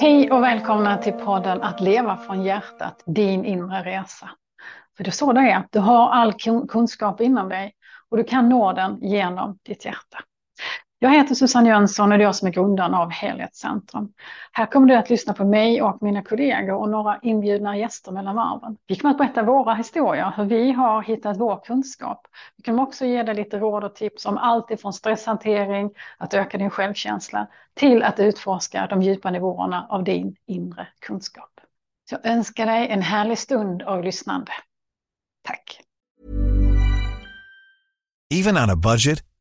Hej och välkomna till podden Att leva från hjärtat, din inre resa. För det är så det är, du har all kunskap inom dig och du kan nå den genom ditt hjärta. Jag heter Susanne Jönsson och det är jag som är grundaren av Helhetscentrum. Här kommer du att lyssna på mig och mina kollegor och några inbjudna gäster mellan varven. Vi kommer att berätta våra historier, hur vi har hittat vår kunskap. Vi kommer också ge dig lite råd och tips om allt ifrån stresshantering, att öka din självkänsla, till att utforska de djupa nivåerna av din inre kunskap. Så jag önskar dig en härlig stund av lyssnande. Tack! Even on a budget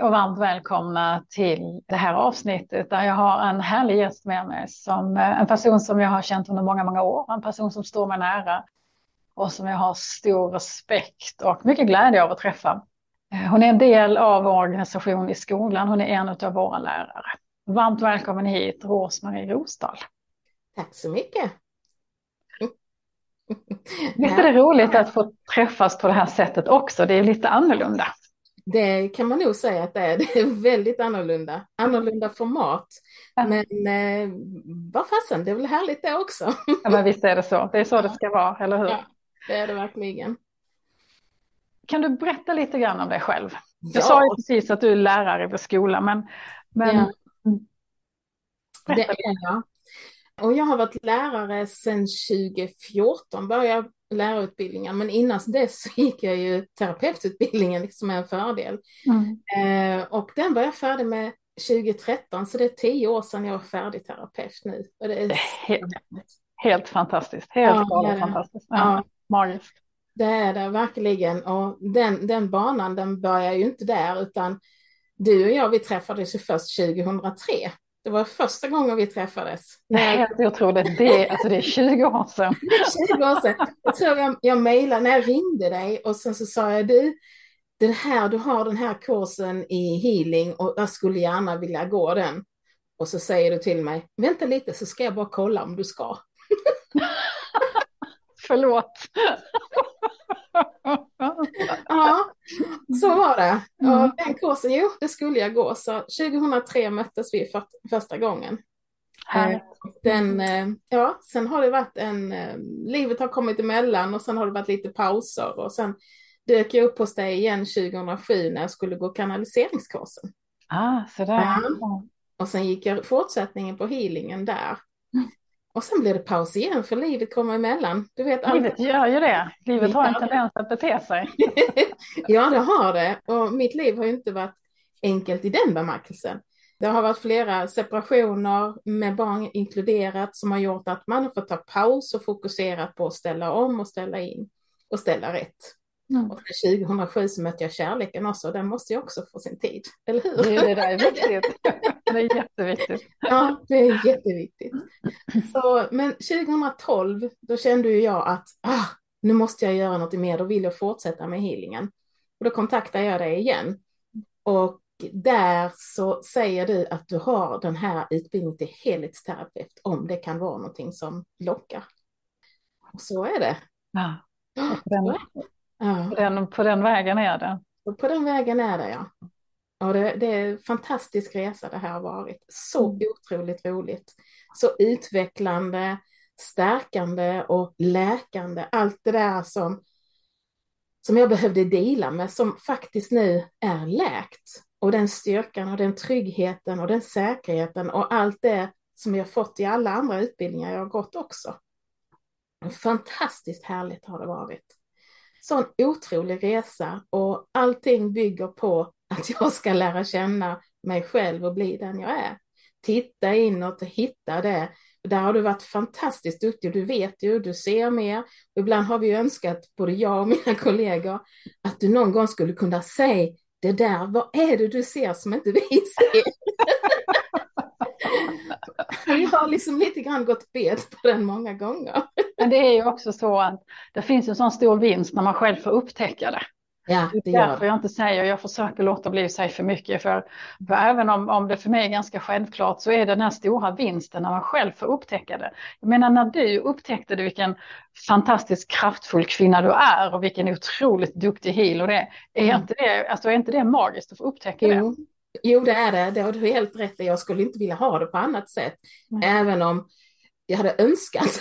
Hej och varmt välkomna till det här avsnittet där jag har en härlig gäst med mig. Som, en person som jag har känt under många, många år. En person som står mig nära och som jag har stor respekt och mycket glädje av att träffa. Hon är en del av vår organisation i skolan. Hon är en av våra lärare. Varmt välkommen hit, Rosmarie Rosdahl. Tack så mycket. Visst är det roligt att få träffas på det här sättet också? Det är lite annorlunda. Det kan man nog säga att det är. Det är väldigt annorlunda. Annorlunda format. Ja. Men eh, vad fasen, det är väl härligt det också. Ja, men visst är det så. Det är så det ska vara, eller hur? Ja, det är det verkligen. Kan du berätta lite grann om dig själv? Jag ja. sa ju precis att du är lärare på skolan, men, men ja. Det är jag. Och jag har varit lärare sedan 2014, började lärarutbildningen, men innan dess gick jag ju terapeututbildningen som är en fördel. Mm. Eh, och den var jag färdig med 2013, så det är tio år sedan jag var färdig terapeut nu. Och det är helt, helt fantastiskt, helt ja, det fantastiskt. Ja, ja. Magiskt. Det är det verkligen och den, den banan den börjar ju inte där utan du och jag vi träffades ju först 2003 det var första gången vi träffades. Nej, jag tror det, det, alltså det är 20 år sedan. 20 år sedan. Jag tror jag, jag mejlade när jag ringde dig och sen så sa jag du, den här, du har den här kursen i healing och jag skulle gärna vilja gå den. Och så säger du till mig, vänta lite så ska jag bara kolla om du ska. Förlåt. ja, så var det. Mm. kursen, jo, det skulle jag gå. Så 2003 möttes vi för första gången. Här. Den, eh, ja, sen har det varit en, eh, livet har kommit emellan och sen har det varit lite pauser och sen dök jag upp hos dig igen 2007 när jag skulle gå kanaliseringskursen. Ah, sådär. Ja. Och sen gick jag fortsättningen på healingen där. Och sen blir det paus igen för livet kommer emellan. Du vet, livet gör ju det. Livet har en tendens att bete sig. ja, det har det. Och mitt liv har ju inte varit enkelt i den bemärkelsen. Det har varit flera separationer med barn inkluderat som har gjort att man har fått ta paus och fokusera på att ställa om och ställa in och ställa rätt. Mm. Och 2007 så mötte jag kärleken också, den måste ju också få sin tid, eller hur? Det, det där är viktigt. Det är jätteviktigt. Ja, det är jätteviktigt. Så, men 2012, då kände ju jag att ah, nu måste jag göra något mer, då vill jag fortsätta med healingen. Och då kontaktade jag dig igen. Och där så säger du att du har den här utbildningen till helhetsterapeut om det kan vara någonting som lockar. Och så är det. Ja, den, ja. På, den, på den vägen är det. Och på den vägen är det ja. Och det, det är en fantastisk resa det här har varit. Så mm. otroligt roligt. Så utvecklande, stärkande och läkande. Allt det där som, som jag behövde dela med som faktiskt nu är läkt. Och den styrkan och den tryggheten och den säkerheten och allt det som jag fått i alla andra utbildningar jag har gått också. Fantastiskt härligt har det varit. Sån otrolig resa och allting bygger på att jag ska lära känna mig själv och bli den jag är. Titta inåt och hitta det. Där har du varit fantastiskt duktig, du vet ju, du ser mer. Ibland har vi önskat, både jag och mina kollegor, att du någon gång skulle kunna säga det där, vad är det du ser som inte vi ser? Vi har liksom lite grann gått bet på den många gånger. Men det är ju också så att det finns en sån stor vinst när man själv får upptäcka det. Ja, det är därför jag inte säger, jag försöker låta bli att säga för mycket, för, för även om, om det för mig är ganska självklart så är det den här stora vinsten när man själv får upptäcka det. Jag menar när du upptäckte det, vilken fantastiskt kraftfull kvinna du är och vilken otroligt duktig healer det är, är, mm. inte, det, alltså, är inte det magiskt att få upptäcka jo. det? Jo, det är det. Det har du helt rätt i. Jag skulle inte vilja ha det på annat sätt, mm. även om jag hade önskat.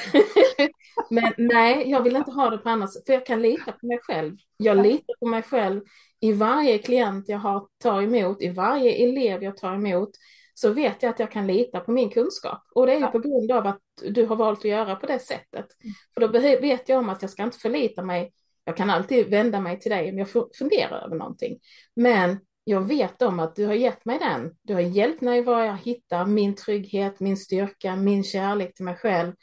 Men nej, jag vill inte ha det på annat sätt, för jag kan lita på mig själv. Jag litar på mig själv i varje klient jag har, tar emot, i varje elev jag tar emot, så vet jag att jag kan lita på min kunskap. Och det är ju på grund av att du har valt att göra på det sättet. Mm. För då vet jag om att jag ska inte förlita mig. Jag kan alltid vända mig till dig om jag funderar över någonting. Men jag vet om att du har gett mig den. Du har hjälpt mig var jag hittar min trygghet, min styrka, min kärlek till mig själv.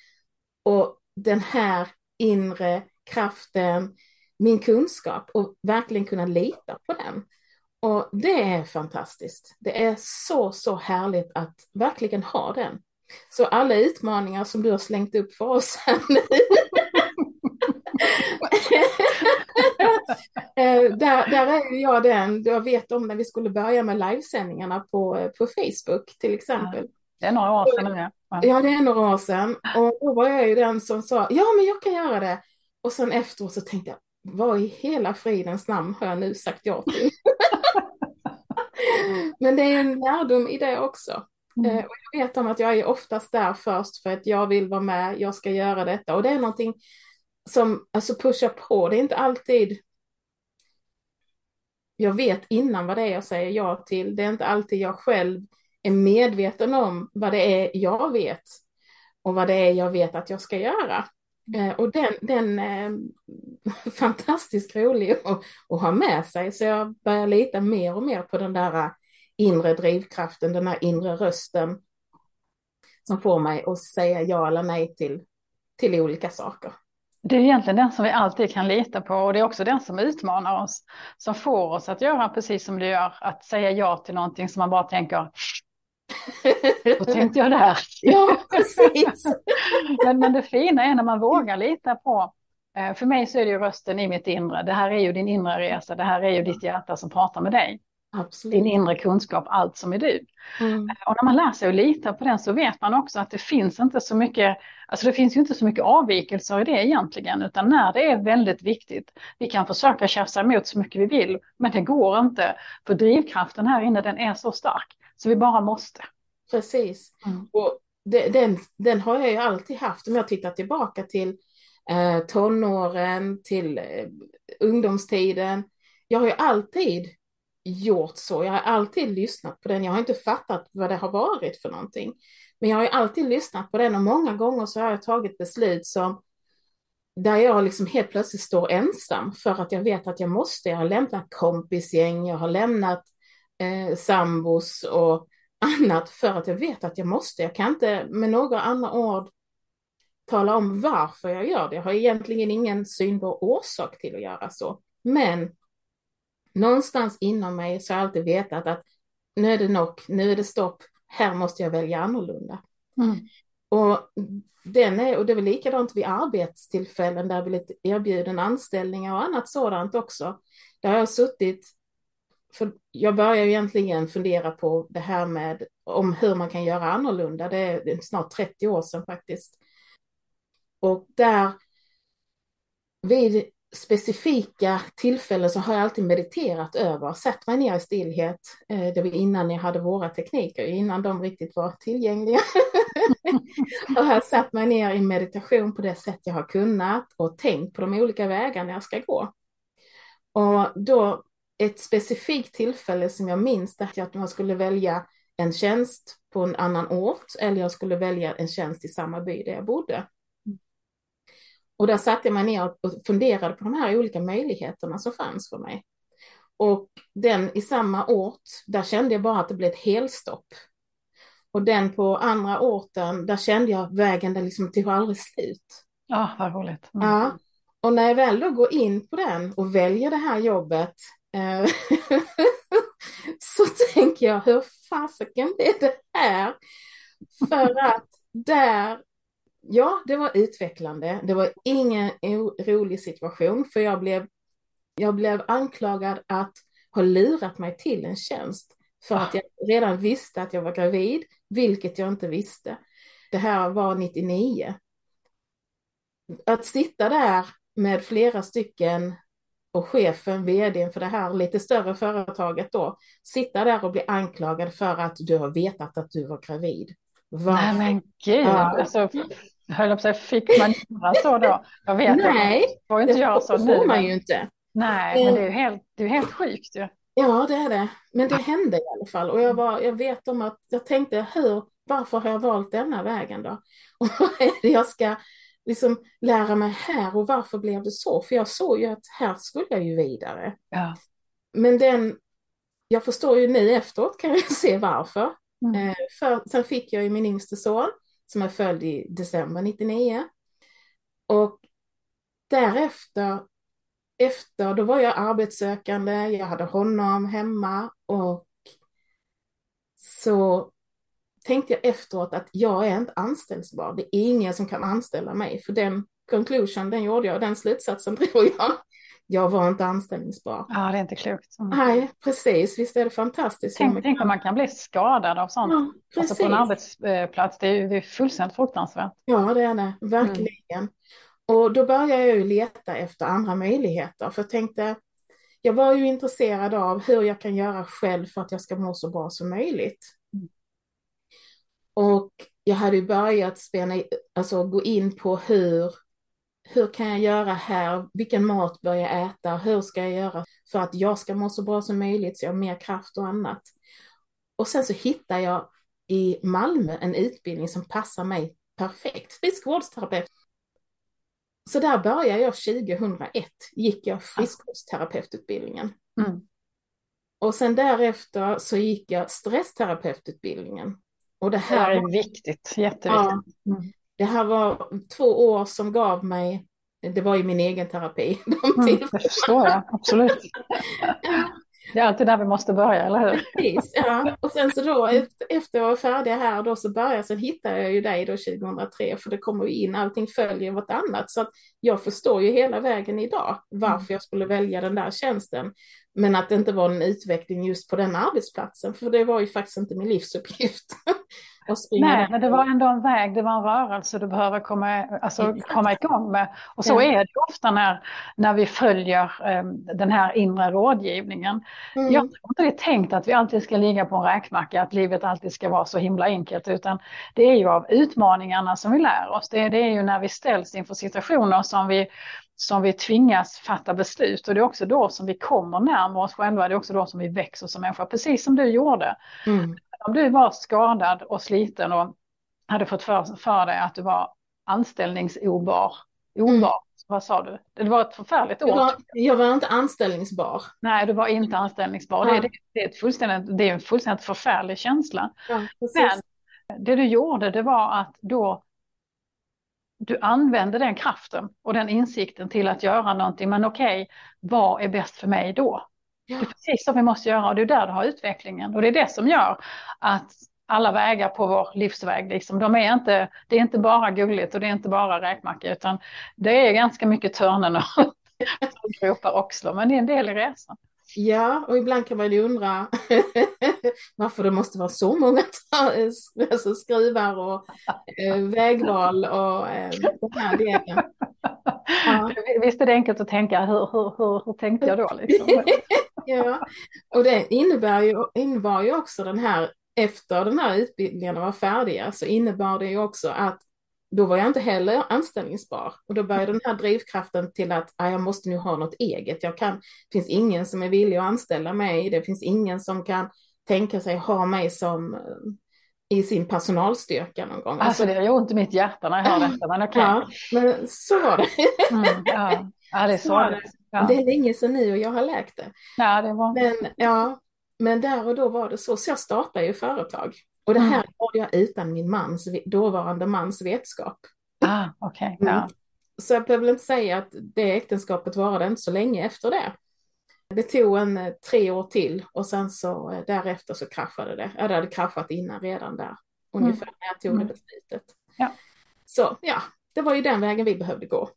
Och den här inre kraften, min kunskap och verkligen kunna lita på den. Och det är fantastiskt. Det är så, så härligt att verkligen ha den. Så alla utmaningar som du har slängt upp för oss här nu, Eh, där, där är jag den, jag vet om när vi skulle börja med livesändningarna på, på Facebook till exempel. Det är några år sedan nu. Ja, det är några år sedan. Och då var jag ju den som sa, ja men jag kan göra det. Och sen efteråt så tänkte jag, vad i hela fridens namn har jag nu sagt ja till? men det är en lärdom i det också. Mm. Eh, och jag vet om att jag är oftast där först för att jag vill vara med, jag ska göra detta. Och det är någonting som alltså pushar på. Det är inte alltid jag vet innan vad det är jag säger ja till. Det är inte alltid jag själv är medveten om vad det är jag vet och vad det är jag vet att jag ska göra. Eh, och den, den är eh, fantastiskt rolig att, att, ha med sig, så jag börjar lita mer och mer på den där inre drivkraften, den här inre rösten som får mig att säga ja eller nej till, till olika saker. Det är egentligen den som vi alltid kan lita på och det är också den som utmanar oss. Som får oss att göra precis som du gör, att säga ja till någonting som man bara tänker då tänkte jag där. Ja, precis. men, men det fina är när man vågar lita på, eh, för mig så är det ju rösten i mitt inre, det här är ju din inre resa, det här är ju ditt hjärta som pratar med dig. Absolut. din inre kunskap, allt som är du. Mm. Och när man lär sig att lita på den så vet man också att det finns inte så mycket, alltså det finns ju inte så mycket avvikelser i det egentligen, utan när det är väldigt viktigt, vi kan försöka tjafsa emot så mycket vi vill, men det går inte, för drivkraften här inne den är så stark, så vi bara måste. Precis, mm. och det, den, den har jag ju alltid haft, om jag tittar tillbaka till eh, tonåren, till eh, ungdomstiden, jag har ju alltid gjort så. Jag har alltid lyssnat på den. Jag har inte fattat vad det har varit för någonting. Men jag har alltid lyssnat på den och många gånger så har jag tagit beslut som där jag liksom helt plötsligt står ensam för att jag vet att jag måste. Jag har lämnat kompisgäng, jag har lämnat eh, sambos och annat för att jag vet att jag måste. Jag kan inte med några andra ord tala om varför jag gör det. Jag har egentligen ingen synbar orsak till att göra så. Men någonstans inom mig så har jag alltid vetat att nu är det nog, nu är det stopp, här måste jag välja annorlunda. Mm. Och, den är, och det är väl likadant vid arbetstillfällen där jag blivit erbjuden anställningar och annat sådant också. Där har jag suttit för jag började egentligen fundera på det här med om hur man kan göra annorlunda. Det är snart 30 år sedan faktiskt. Och där vid specifika tillfällen så har jag alltid mediterat över, sett mig ner i stillhet. Eh, det var innan jag hade våra tekniker, innan de riktigt var tillgängliga. och har satt mig ner i meditation på det sätt jag har kunnat och tänkt på de olika vägarna jag ska gå. Och då ett specifikt tillfälle som jag minns, det att man skulle välja en tjänst på en annan ort eller jag skulle välja en tjänst i samma by där jag bodde. Och där satte jag mig ner och funderade på de här olika möjligheterna som fanns för mig. Och den i samma ort, där kände jag bara att det blev ett helstopp. Och den på andra orten, där kände jag vägen, där liksom tog aldrig slut. Ja, vad roligt. Mm. Ja. Och när jag väl då går in på den och väljer det här jobbet eh, så tänker jag, hur fasiken är det här? För att där ja, det var utvecklande. Det var ingen rolig situation för jag blev, jag blev anklagad att ha lurat mig till en tjänst för att jag redan visste att jag var gravid, vilket jag inte visste. Det här var 99. Att sitta där med flera stycken och chefen, vdn för det här lite större företaget då, sitta där och bli anklagad för att du har vetat att du var gravid. Varför? Nej men gud, ja. alltså, höll på sig, fick man göra så då? Jag vet Nej, får inte det göra så får nu. man ju inte. Nej, men det är ju helt, det är helt sjukt ju. Ja, det är det. Men det hände i alla fall. Och jag, var, jag vet om att jag tänkte, hur, varför har jag valt denna vägen då? Och vad är det jag ska liksom lära mig här och varför blev det så? För jag såg ju att här skulle jag ju vidare. Ja. Men den, jag förstår ju nu efteråt kan jag se varför. Mm. Eh, för, sen fick jag ju min yngste son som är född i december 99. Och därefter, efter, då var jag arbetssökande, jag hade honom hemma och så tänkte jag efteråt att jag är inte anställningsbar. Det är ingen som kan anställa mig, för den conclusion, den gjorde jag, den slutsatsen drog jag jag var inte anställningsbar. Ja, det är inte klokt. Mm. Nej, precis. Visst är det fantastiskt. Tänk, tänk om man kan bli skadad av sånt. Ja, alltså på en arbetsplats. Det är, det är fullständigt fruktansvärt. Ja, det är det. Verkligen. Mm. Och då började jag ju leta efter andra möjligheter. För jag tänkte, jag var ju intresserad av hur jag kan göra själv för att jag ska må så bra som möjligt. Mm. Och jag hade ju börjat spela, alltså gå in på hur hur kan jag göra här? Vilken mat bör jag äta? Hur ska jag göra för att jag ska må så bra som möjligt så jag har mer kraft och annat? Och sen så hittar jag i Malmö en utbildning som passar mig perfekt, friskvårdsterapeut. Så där började jag 2001, gick jag friskvårdsterapeututbildningen. Mm. Och sen därefter så gick jag stressterapeututbildningen. Och det här det är viktigt, jätteviktigt. Ja, mm. Det här var två år som gav mig, det var ju min egen terapi. De mm, det förstår jag, absolut. Det är alltid där vi måste börja, eller hur? Precis, ja. Och sen så då efter jag var färdig här då så började sen hittade jag ju dig då 2003 för det kommer ju in, allting följer vartannat så att jag förstår ju hela vägen idag varför jag skulle välja den där tjänsten. Men att det inte var en utveckling just på den arbetsplatsen för det var ju faktiskt inte min livsuppgift. Nej, men det var ändå en väg, det var en rörelse du behöver komma, alltså, komma igång med. Och så ja. är det ofta när, när vi följer um, den här inre rådgivningen. Mm. Jag tror inte det är tänkt att vi alltid ska ligga på en räkmacka, att livet alltid ska vara så himla enkelt, utan det är ju av utmaningarna som vi lär oss. Det, det är ju när vi ställs inför situationer som vi som vi tvingas fatta beslut och det är också då som vi kommer närmare oss själva, det är också då som vi växer som människa, precis som du gjorde. Mm om du var skadad och sliten och hade fått för, för dig att du var anställningsobar, obar, mm. vad sa du? Det var ett förfärligt ord. Jag var, jag var inte anställningsbar. Nej, du var inte anställningsbar. Ja. Det, det, det, är ett fullständigt, det är en fullständigt förfärlig känsla. Ja, Men det du gjorde, det var att då du använde den kraften och den insikten till att göra någonting. Men okej, okay, vad är bäst för mig då? Ja. Det är precis så vi måste göra och det är där du har utvecklingen. Och det är det som gör att alla vägar på vår livsväg, liksom, de är inte, det är inte bara gulligt och det är inte bara räkmacka utan det är ganska mycket törnen och gropar också, men det är en del i resan. Ja, och ibland kan man ju undra varför det måste vara så många alltså skruvar och eh, vägval och eh, den här delen. Ja. Visst är det enkelt att tänka, hur, hur, hur, hur tänkte jag då? Liksom? ja, och det innebär ju, innebar ju också den här, efter den här utbildningen var färdiga, så innebar det ju också att då var jag inte heller anställningsbar och då började den här drivkraften till att ah, jag måste nu ha något eget. Jag kan, det finns ingen som är villig att anställa mig. Det finns ingen som kan tänka sig ha mig som eh, i sin personalstyrka någon gång. Alltså, alltså det gör ont i mitt hjärta när jag hör detta, men okej. Okay. Ja, men så var det. Mm, ja. ja, det är så. så det. Ja. det är länge sedan nu och jag har läkt det. Ja, det var... men, ja, men där och då var det så, så jag startade ju företag. Och det här mm. gjorde jag utan min mans, dåvarande mans vetskap. Ah, okay. ja. Mm. Så jag behöver inte säga att det äktenskapet varade inte så länge efter det. Det tog en eh, tre år till och sen så eh, därefter så kraschade det. Ja, det hade kraschat innan redan där, ungefär mm. när jag tog det mm. beslutet. Ja. Så ja, det var ju den vägen vi behövde gå.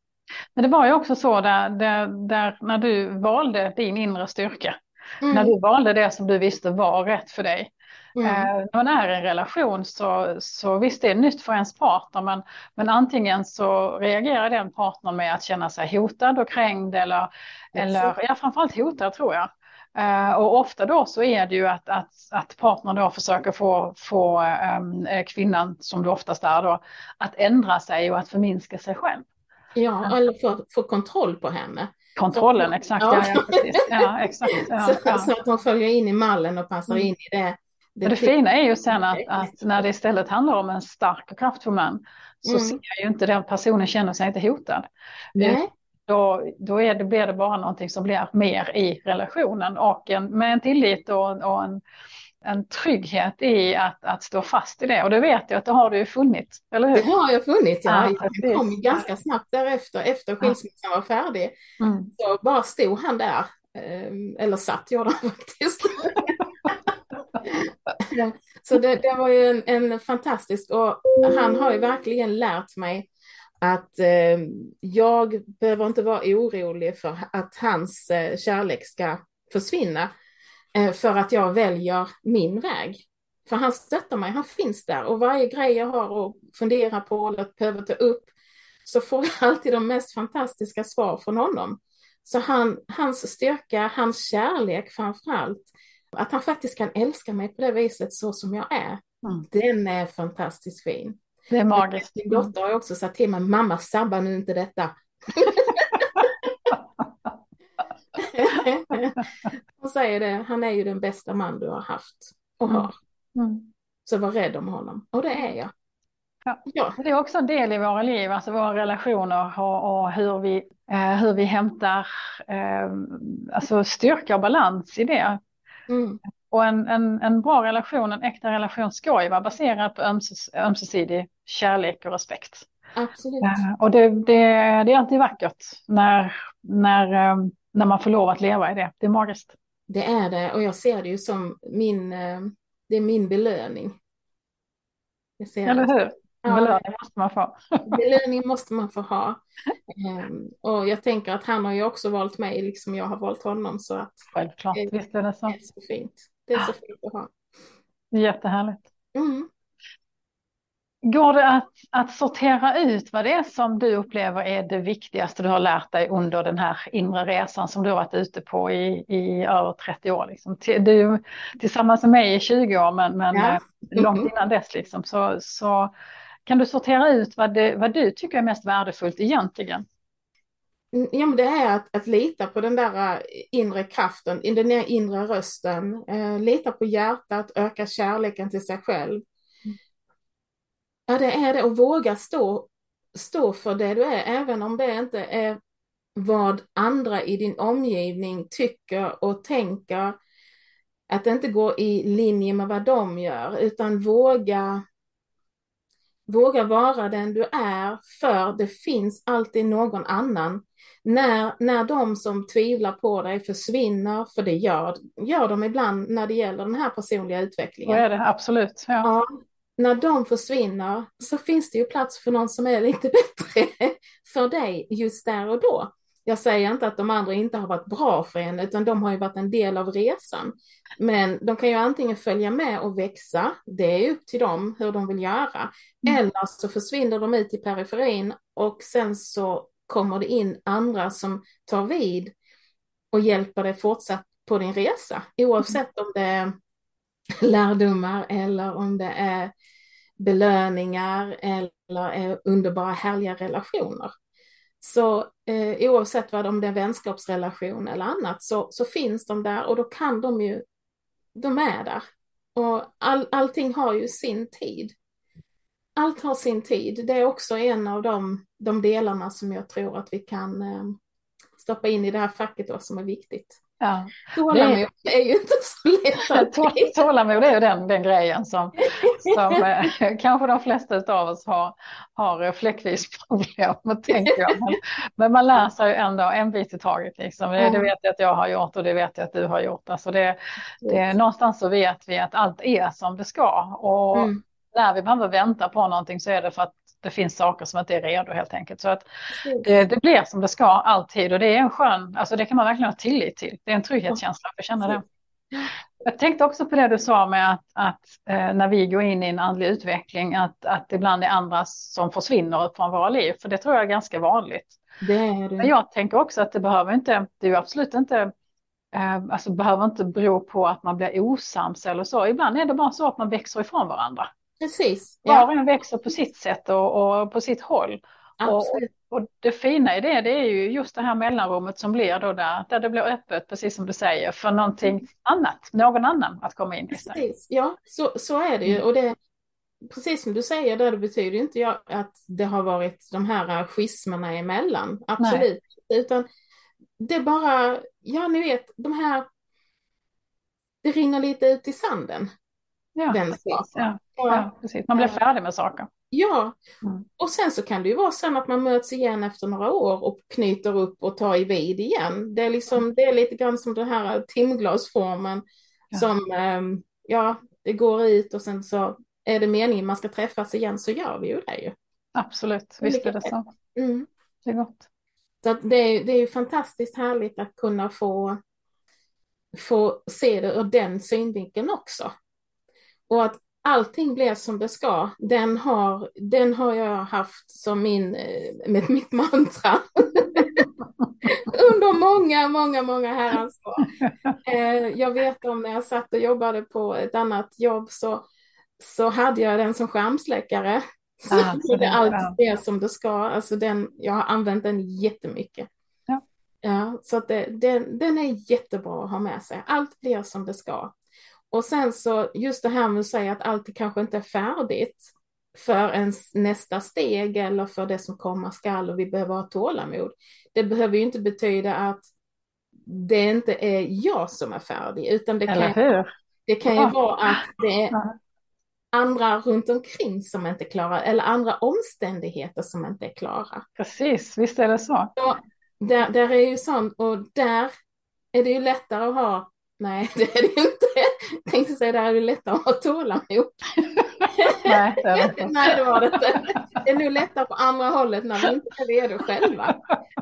Men det var ju också så där, där, där när du valde din inre styrka, mm. när du valde det som du visste var rätt för dig, Mm. Eh, när man är i en relation så, så visst det är nytt för ens partner men, men antingen så reagerar den partnern med att känna sig hotad och krängd eller, eller ja, framförallt hotad tror jag. Uh, och ofta då så är det ju att, att, att partnern då försöker få, få um, kvinnan, som det oftast är då, att ändra sig och att förminska sig själv. Ja, eller få, få kontroll på henne. Kontrollen, exakt. Ja. Ja, ja, ja, exakt ja, så, så, att hon följer in i mallen och passar mm. in i det det, det fina är ju sen att, att, när det istället handlar om en stark och kraftfull man så mm. ser ju inte den personen känner sig inte hotad. Nej. Då, då är det, blir det bara någonting som blir mer i relationen och en, med en tillit och, och en, en trygghet i att, att stå fast i det. Och det vet jag att det har du ju funnit, eller hur? Det har jag funnit, ja. ja jag kom ganska snabbt därefter, efter skilsmässan var färdig. Mm. Så bara stod han där, eh, eller satt gjorde han faktiskt. Så det, det, var ju en, en fantastisk, och han har ju verkligen lärt mig att eh, jag behöver inte vara orolig för att hans eh, kärlek ska försvinna eh, för att jag väljer min väg. För han stöttar mig, han finns där och varje grej jag har att fundera på eller behöver ta upp så får jag alltid de mest fantastiska svar från honom. Så han, hans styrka, hans kärlek framför allt, att han faktiskt kan älska mig på det viset så som jag är, mm. den är fantastiskt fin. Det är magiskt. Min dotter har också sagt till mig, mamma sabba nu inte detta. Hon säger det, han är ju den bästa man du har haft och har. Mm. Mm. Så var rädd om honom. Och det är jag. Ja. ja. Det är också en del i våra liv, alltså våra relationer och, och hur, vi, eh, hur vi hämtar eh, alltså styrka och balans i det. Mm. Och en, en, en bra relation, en äkta relation ska ju vara baserad på ömses, ömsesidig kärlek och respekt. Absolut. Uh, och det, det, det, är alltid vackert när, när, um, när man får lov att leva i det. Det är magiskt. Det är det och jag ser det ju som min, uh, det är min belöning. Eller hur? Ja, belöning måste man få. belöning måste man få ha. Um, och jag tänker att han har ju också valt mig, liksom jag har valt honom. Så att Självklart, det, visst är det så. Det är så fint. Det är så fint att ha. Jättehärligt. Mm. Går det att, att sortera ut vad det är som du upplever är det viktigaste du har lärt dig under den här inre resan som du har varit ute på i, i över 30 år? Liksom. Du tillsammans med mig i 20 år men, men ja. Eh, långt innan dess. Liksom. Så, så kan du sortera ut vad, det, vad du tycker är mest värdefullt egentligen? Mm, ja, men det är att, att lita på den där eh, inre kraften, den där inre rösten, eh, lita på hjärtat, öka kärleken till sig själv. Ja, det är det, och våga stå, stå för det du är, även om det inte är vad andra i din omgivning tycker och tänker, att det inte går i linje med vad de gör, utan våga Våga vara den du är, för det finns alltid någon annan. När, när de som tvivlar på dig försvinner, för det gör, gör de ibland när det gäller den här personliga utvecklingen. Är det, absolut. Ja. ja. när de försvinner så finns det ju plats för någon som är lite bättre för dig just där och då. Jag säger inte att de andra inte har varit bra för en, utan de har ju varit en del av resan. Men de kan ju antingen följa med och växa, det är upp till dem hur de vill göra, mm. eller så försvinner de ut i periferin och sen så kommer det in andra som tar vid och hjälper dig fortsatt på din resa, oavsett om det är lärdomar eller om det är belöningar eller underbara härliga relationer. Så eh, oavsett vad om det är vänskapsrelation eller annat så, så finns de där och då kan de ju, de är där. Och all, allting har ju sin tid. Allt har sin tid. Det är också en av de, de delarna som jag tror att vi kan eh, stoppa in i det här facket då, som är viktigt. Ja. Tålamod det är ju inte så lätt. Tålamod är ju den, den grejen som, som eh, kanske de flesta av oss har, har fläckvis problem tänker jag. Men, men, man lär sig ju ändå en bit i taget. Liksom. Det, det, vet jag att jag har gjort och det vet jag att du har gjort. Alltså det, det, någonstans så vet vi att allt är som det ska. Och mm. när vi behöver vänta på någonting så är det för att det finns saker som inte är redo helt enkelt. Så att det, det, blir som det ska alltid och det är en skön, alltså det kan man verkligen ha tillit till. Det är en trygghetskänsla att känna det. Jag tänkte också på det du sa med att, att eh, när vi går in i en andlig utveckling att, att det ibland är andra som försvinner från våra liv, för det tror jag är ganska vanligt. Det är det. Men jag tänker också att det behöver inte, det är ju absolut inte eh, Alltså behöver inte bero på att man blir osams eller så. Ibland är det bara så att man växer ifrån varandra. Precis. Var och en växer på sitt sätt och, och på sitt håll. Och, och, det fina i det, det är ju just det här mellanrummet som blir då där, där det blir öppet, precis som du säger, för någonting mm. annat, någon annan att komma in i. Precis, ja, så, så är det ju. Mm. Och det, precis som du säger, där det betyder inte jag att det har varit de här schismerna emellan, absolut. Nej. Utan det är bara, ja ni vet, de här, det rinner lite ut i sanden. Ja, precis, ja. ja, precis. Man blir färdig med saker. Ja, mm. och sen så kan det ju vara så att man möts igen efter några år och knyter upp och tar i vid igen. Det är, liksom, det är lite grann som den här timglasformen ja. som, ehm, ja, det går ut och sen så är det meningen man ska träffas igen så gör vi ju det ju. Absolut, visst är det så. Mm. Det är gott. Så det, är, det är ju fantastiskt härligt att kunna få, få se det ur den synvinkeln också. Och att allting blir som det ska, den har, den har jag haft som min, eh, med mitt mantra. Under många, många, många herrans år. Eh, jag vet om när jag satt och jobbade på ett annat jobb så, så hade jag den som skärmsläckare. Så ah, så det, allt det som det ska. Alltså den, jag har använt den jättemycket. Ja. Ja, så att det, den, den är jättebra att ha med sig. Allt blir som det ska. Och sen så just det här med att säga att allt kanske inte är färdigt för ens nästa steg eller för det som komma skall och vi behöver ha tålamod. Det behöver ju inte betyda att det inte är jag som är färdig, utan det kan, det kan ju ja. vara att det är andra runt omkring som inte är klara eller andra omständigheter som inte är klara. Precis, visst är det så. så där, där är ju sånt och där är det ju lättare att ha Nej, det är det inte. Tänkte säga där är det lättare att ha tålamod. Nej, det, är det Nej, det var det inte. Det är nog lättare på andra hållet när vi inte är redo själva.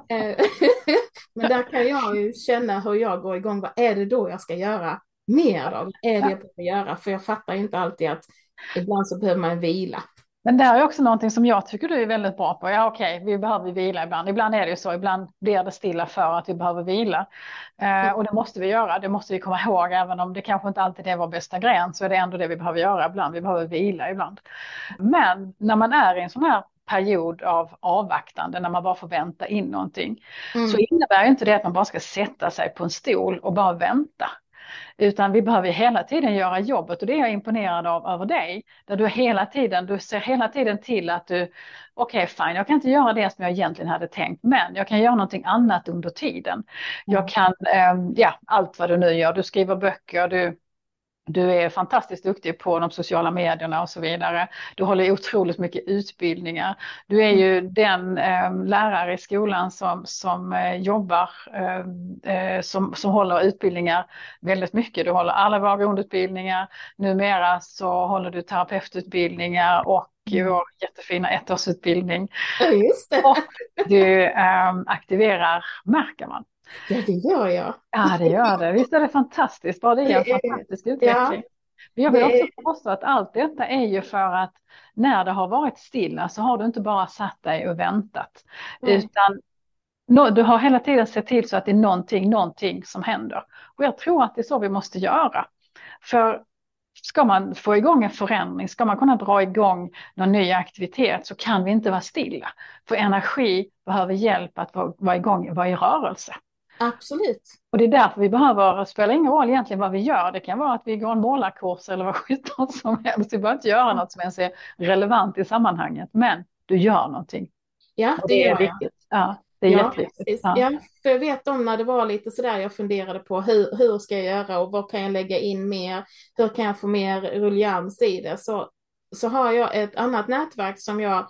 Eh, men där kan jag ju känna hur jag går igång. Vad är det då jag ska göra mer av? Vad är det jag behöver göra? För jag fattar inte alltid att ibland så behöver man vila. Men det här är också någonting som jag tycker du är väldigt bra på. Ja, okej, okay, vi behöver vila ibland. Ibland är det ju så, ibland blir det stilla för att vi behöver vila. Eh, och det måste vi göra, det måste vi komma ihåg, även om det kanske inte alltid är vår bästa gren, så är det ändå det vi behöver göra ibland. Vi behöver vila ibland. Men när man är i en sån här period av avvaktande när man bara får vänta in någonting. Mm. Så innebär inte det att man bara ska sätta sig på en stol och bara vänta. Utan vi behöver hela tiden göra jobbet och det är jag imponerad av över dig. Där du hela tiden, du ser hela tiden till att du, okej okay, fine, jag kan inte göra det som jag egentligen hade tänkt, men jag kan göra någonting annat under tiden. Jag mm. kan, eh, ja, allt vad du nu gör, du skriver böcker, du du är fantastiskt duktig på de sociala medierna och så vidare. Du håller otroligt mycket utbildningar. Du är ju mm. den eh, lärare i skolan som, som eh, jobbar, eh, eh, som, som håller utbildningar väldigt mycket. Du håller alla våra grundutbildningar. Numera så håller du terapeututbildningar och mm. vår jättefina ettårsutbildning. Ja, just det. Och du ähm, aktiverar märker man. Ja, det gör jag. Ja, det gör det. Visst är det fantastiskt bra? Det är en fantastisk utveckling. Ja, Men jag vill också påstå att allt detta är ju för att när det har varit stilla så har du inte bara satt dig och väntat, mm. utan du har hela tiden sett till så att det är någonting, någonting som händer. Och jag tror att det är så vi måste göra. För ska man få igång en förändring, ska man kunna dra igång någon ny aktivitet så kan vi inte vara stilla. För energi behöver hjälp att vara igång, vara i rörelse. Absolut. Och det är därför vi behöver, det spelar ingen roll egentligen vad vi gör, det kan vara att vi går en målarkurs eller vad sjutton som helst, vi behöver inte göra något som ens är relevant i sammanhanget, men du gör någonting. Ja, det, det är viktigt. Ja, det är ja, jätteviktigt. Ja. ja, för jag vet om när det var lite sådär jag funderade på hur, hur ska jag göra och vad kan jag lägga in mer, hur kan jag få mer rullians i det, så, så har jag ett annat nätverk som jag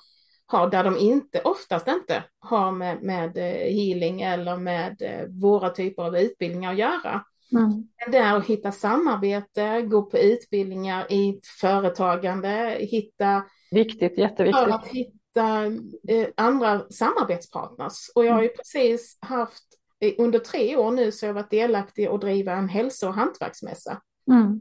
har där de inte, oftast inte har med, med eh, healing eller med eh, våra typer av utbildningar att göra. Mm. Det är att hitta samarbete, gå på utbildningar i företagande, hitta... Viktigt, jätteviktigt. För att hitta eh, andra samarbetspartners. Och jag har ju mm. precis haft, under tre år nu så har jag varit delaktig och driva en hälso och hantverksmässa. Mm.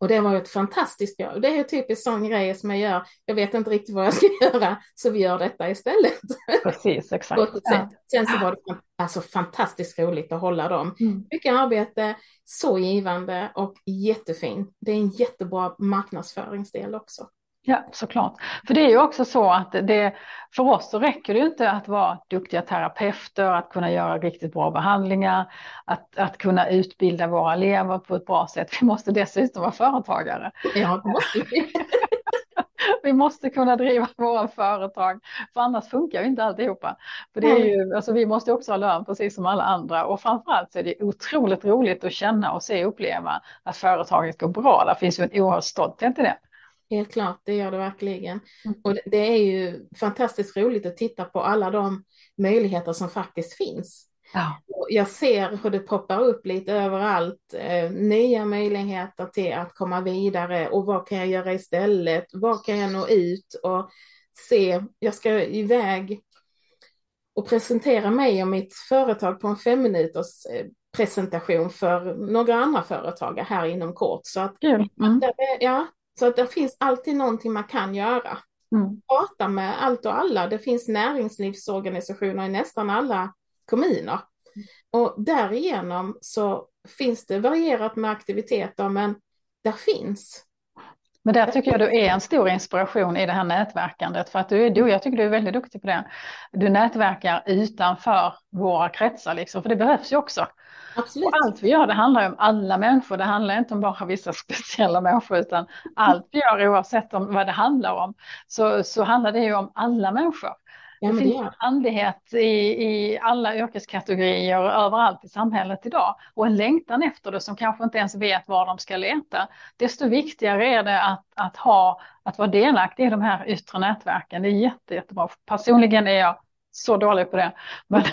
Och det var ett fantastiskt jobb. Det är typiskt sån grej som jag gör. Jag vet inte riktigt vad jag ska göra, så vi gör detta istället. Precis, exakt. Ja. Sen så var det alltså fantastiskt roligt att hålla dem. Mm. Mycket arbete, så givande och jättefin. Det är en jättebra marknadsföringsdel också. Ja, såklart. För det är ju också så att det, för oss så räcker det inte att vara duktiga terapeuter, att kunna göra riktigt bra behandlingar, att, att kunna utbilda våra elever på ett bra sätt. Vi måste dessutom vara företagare. Ja, det måste vi. vi måste kunna driva våra företag, för annars funkar ju inte alltihopa. För det är ju, alltså vi måste också ha lön precis som alla andra och framförallt så är det otroligt roligt att känna och se och uppleva att företaget går bra. Det finns ju en oerhörd stolthet i det. Helt klart, det gör det verkligen. Mm. Och det, är ju fantastiskt roligt att titta på alla de möjligheter som faktiskt finns. Ja. Jag ser hur det poppar upp lite överallt, eh, nya möjligheter till att komma vidare och vad kan jag göra istället? Vad kan jag nå ut och se? Jag ska iväg och presentera mig och mitt företag på en fem minuters eh, presentation för några andra företagare här inom kort. Så att, mm. ja, så att det finns alltid någonting man kan göra. Mm. Prata med allt och alla. Det finns näringslivsorganisationer i nästan alla kommuner. Och därigenom så finns det varierat med aktiviteter, men där finns. Men där tycker jag du är en stor inspiration i det här nätverkandet, för att du, är, du jag tycker du är väldigt duktig på det. Du nätverkar utanför våra kretsar, liksom, för det behövs ju också. Absolut. Och allt vi gör det handlar om alla människor, det handlar inte om bara vissa speciella människor utan allt vi gör oavsett om vad det handlar om så, så handlar det ju om alla människor. Ja, det finns det andlighet i, i alla yrkeskategorier överallt i samhället idag och en längtan efter det som kanske inte ens vet var de ska leta. Desto viktigare är det att, att, ha, att vara delaktig i de här yttre nätverken. Det är jätte, jättebra. Personligen är jag så dålig på det. Men...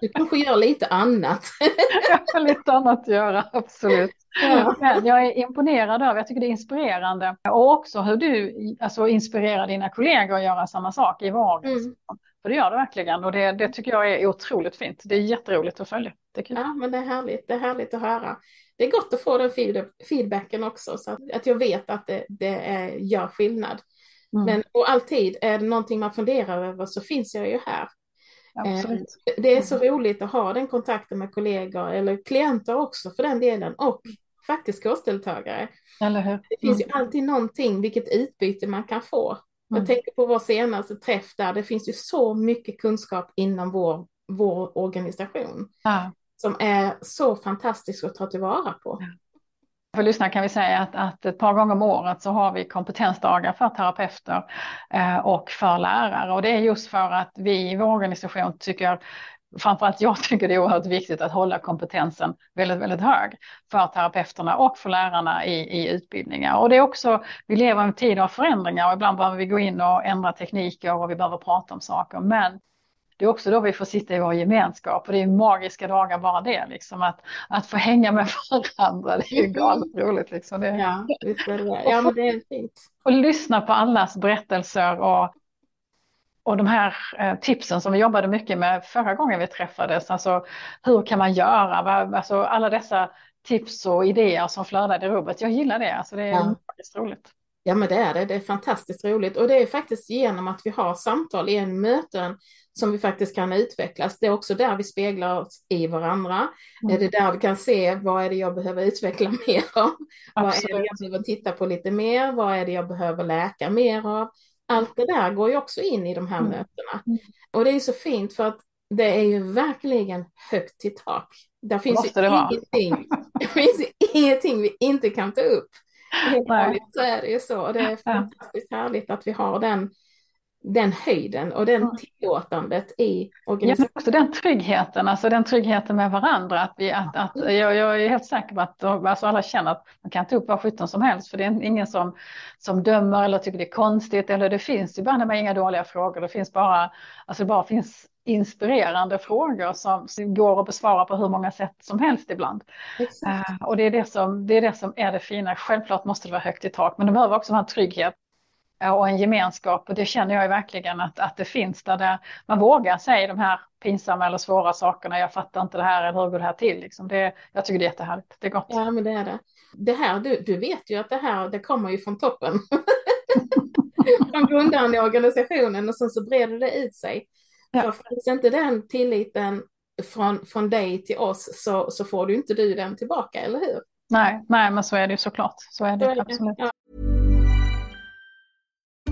Du kanske gör lite annat. jag har lite annat att göra, absolut. Ja. Men jag är imponerad av, jag tycker det är inspirerande. Och också hur du alltså, inspirerar dina kollegor att göra samma sak i vår mm. För det gör det verkligen och det, det, tycker jag är otroligt fint. Det är jätteroligt att följa. Det är kul. Ja, men det är härligt. Det är härligt att höra. Det är gott att få den feedbacken också så att, att jag vet att det, det är, gör skillnad. Mm. Men och alltid är det någonting man funderar över så finns jag ju här. Absolut. Eh, det är så mm. roligt att ha den kontakten med kollegor eller klienter också för den delen och faktiskt kursdeltagare. Det finns ju mm. alltid någonting, vilket utbyte man kan få. Mm. Jag tänker på vår senaste träff där, det finns ju så mycket kunskap inom vår, vår organisation. Ja. Som är så fantastiskt att ta tillvara på. Ja. För lyssnarna kan vi säga att, att, ett par gånger om året så har vi kompetensdagar för terapeuter eh, och för lärare. Och det är just för att vi i vår organisation tycker framförallt jag tycker det är oerhört viktigt att hålla kompetensen väldigt, väldigt hög för terapeuterna och för lärarna i, i utbildningar. Och det är också, vi lever i en tid av förändringar och ibland behöver vi gå in och ändra tekniker och vi behöver prata om saker. Men det är också då vi får sitta i vår gemenskap och det är magiska dagar bara det, liksom att, att få hänga med varandra, det är ju galet roligt. Liksom. Det, ja, visst är det Ja, men det är fint. Och lyssna på allas berättelser och, och de här eh, tipsen som vi jobbade mycket med förra gången vi träffades, alltså hur kan man göra, alltså alla dessa tips och idéer som flödade i rummet. Jag gillar det, alltså det är ja. roligt. Ja men det är det, det är fantastiskt roligt och det är faktiskt genom att vi har samtal i en möten som vi faktiskt kan utvecklas. Det är också där vi speglar oss i varandra. Mm. Det är där vi kan se vad är det jag behöver utveckla mer av? Vad är det jag behöver titta på lite mer? Vad är det jag behöver läka mer av? Allt det där går ju också in i de här mm. mötena. Mm. Och det är så fint för att det är ju verkligen högt till tak. Där finns ju ingenting, det finns ju ingenting vi inte kan ta upp. Helt ärligt så är det ju så. Det är fantastiskt härligt att vi har den, den höjden och den tillåtandet i organisationen. Ja, också den tryggheten, alltså den tryggheten med varandra. Att vi, att, att, jag, jag är helt säker på att alltså alla känner att man kan ta upp vad sjutton som helst för det är ingen som, som dömer eller tycker det är konstigt eller det finns ju bara inga dåliga frågor. Det finns bara, alltså det bara finns inspirerande frågor som går att besvara på hur många sätt som helst ibland. Uh, och det är det, som, det är det som är det fina. Självklart måste det vara högt i tak, men det behöver också vara en trygghet och en gemenskap. Och det känner jag verkligen att, att det finns där, där man vågar säga de här pinsamma eller svåra sakerna. Jag fattar inte det här eller hur går det här till? Liksom det, jag tycker det är jättehärligt. Det är gott. Ja, men det är det. Det här, du, du vet ju att det här, det kommer ju från toppen. från grundaren i organisationen och sen så breder det ut sig. Ja. För finns inte den tilliten från, från dig till oss så, så får du inte du den tillbaka, eller hur? Nej, nej men så är det ju såklart. Så är det, så är det. absolut. Ja.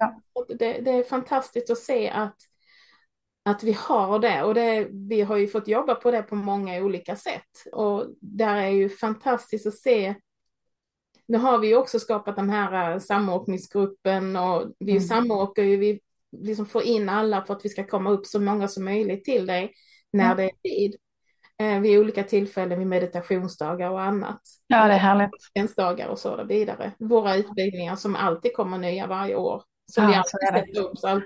Ja. Det, det, är fantastiskt att se att, att vi har det och det, vi har ju fått jobba på det på många olika sätt och där är ju fantastiskt att se nu har vi ju också skapat den här äh, samåkningsgruppen och vi mm. samåker ju, vi liksom får in alla för att vi ska komma upp så många som möjligt till dig när mm. det är tid. Eh, vid olika tillfällen, vid meditationsdagar och annat. Ja, det är härligt. Dagar och så vidare. Våra utbildningar som alltid kommer nya varje år. Som ja, vi alltid sätter upp. Så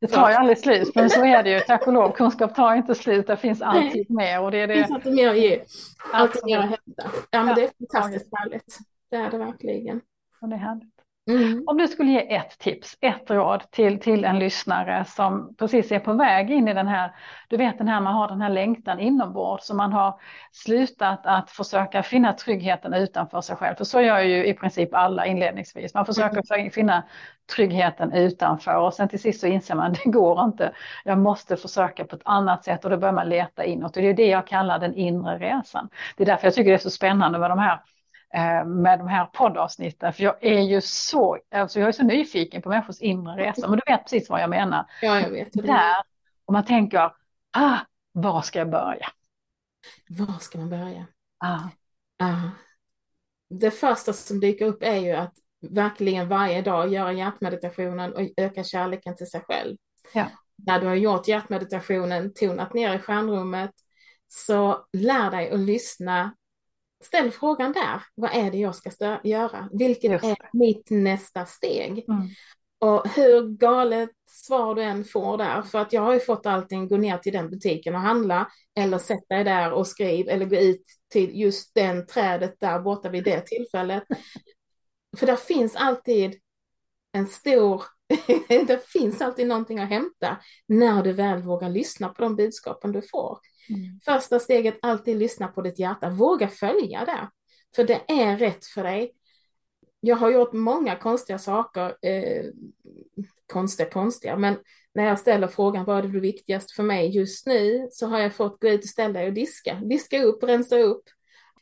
det tar ju aldrig slut, men så är det ju. Tack och lov, kunskap tar inte slut. Det finns alltid mer. Och det, är det... det finns alltid mer att ge. Alltid mer att hämta. Ja, men det är fantastiskt härligt. Det är det verkligen. Och det är härligt. Mm. Om du skulle ge ett tips, ett råd till, till en lyssnare som precis är på väg in i den här, du vet den här, man har den här längtan inombords, så man har slutat att försöka finna tryggheten utanför sig själv. För så gör ju i princip alla inledningsvis. Man försöker mm. finna tryggheten utanför och sen till sist så inser man det går inte. Jag måste försöka på ett annat sätt och då börjar man leta inåt och det är det jag kallar den inre resan. Det är därför jag tycker det är så spännande med de här med de här poddavsnitten. För jag är ju så, alltså jag är så nyfiken på människors inre resa. Men du vet precis vad jag menar. Ja, jag vet. Där, och man tänker, ah, var ska jag börja? Var ska man börja? Ah. Ah. Det första som dyker upp är ju att verkligen varje dag göra hjärtmeditationen och öka kärleken till sig själv. Ja. När du har gjort hjärtmeditationen, tonat ner i stjärnrummet, så lär dig att lyssna ställ frågan där. Vad är det jag ska göra? Vilket är mitt nästa steg? Mm. Och hur galet svar du än får där, för att jag har ju fått allting, gå ner till den butiken och handla, eller sätta dig där och skriv, eller gå ut till just den trädet där borta vid det tillfället. För där finns alltid en stor det finns alltid någonting att hämta när du väl vågar lyssna på de budskapen du får. Mm. Första steget, alltid lyssna på ditt hjärta, våga följa det. För det är rätt för dig. Jag har gjort många konstiga saker, eh, konstiga, konstiga, men när jag ställer frågan vad är det viktigast för mig just nu så har jag fått gå ut och ställa dig och diska. Diska upp, rensa upp.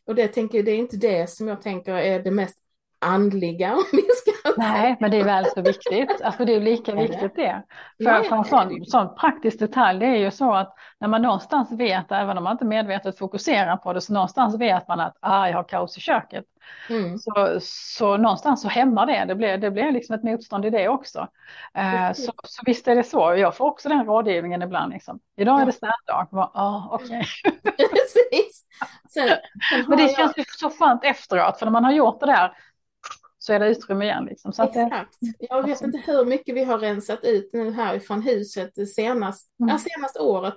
Och det tänker det är inte det som jag tänker är det mest andliga om vi ska Nej, men det är väl så viktigt. Alltså det är lika viktigt det. För, för en sån, sån praktisk detalj, det är ju så att när man någonstans vet, även om man inte medvetet fokuserar på det, så någonstans vet man att ah, jag har kaos i köket. Mm. Så, så någonstans så hämmar det, det blir, det blir liksom ett motstånd i det också. Uh, så, så visst är det så, jag får också den rådgivningen ibland. Liksom. Idag är det städdag, ah, okej. Okay. Precis. Sen, sen Men det jag... känns ju så skönt efteråt, för när man har gjort det där så är det utrymme igen. Liksom. Så Exakt. Det, jag vet inte hur mycket vi har rensat ut nu här från huset senast, mm. ja, senaste året.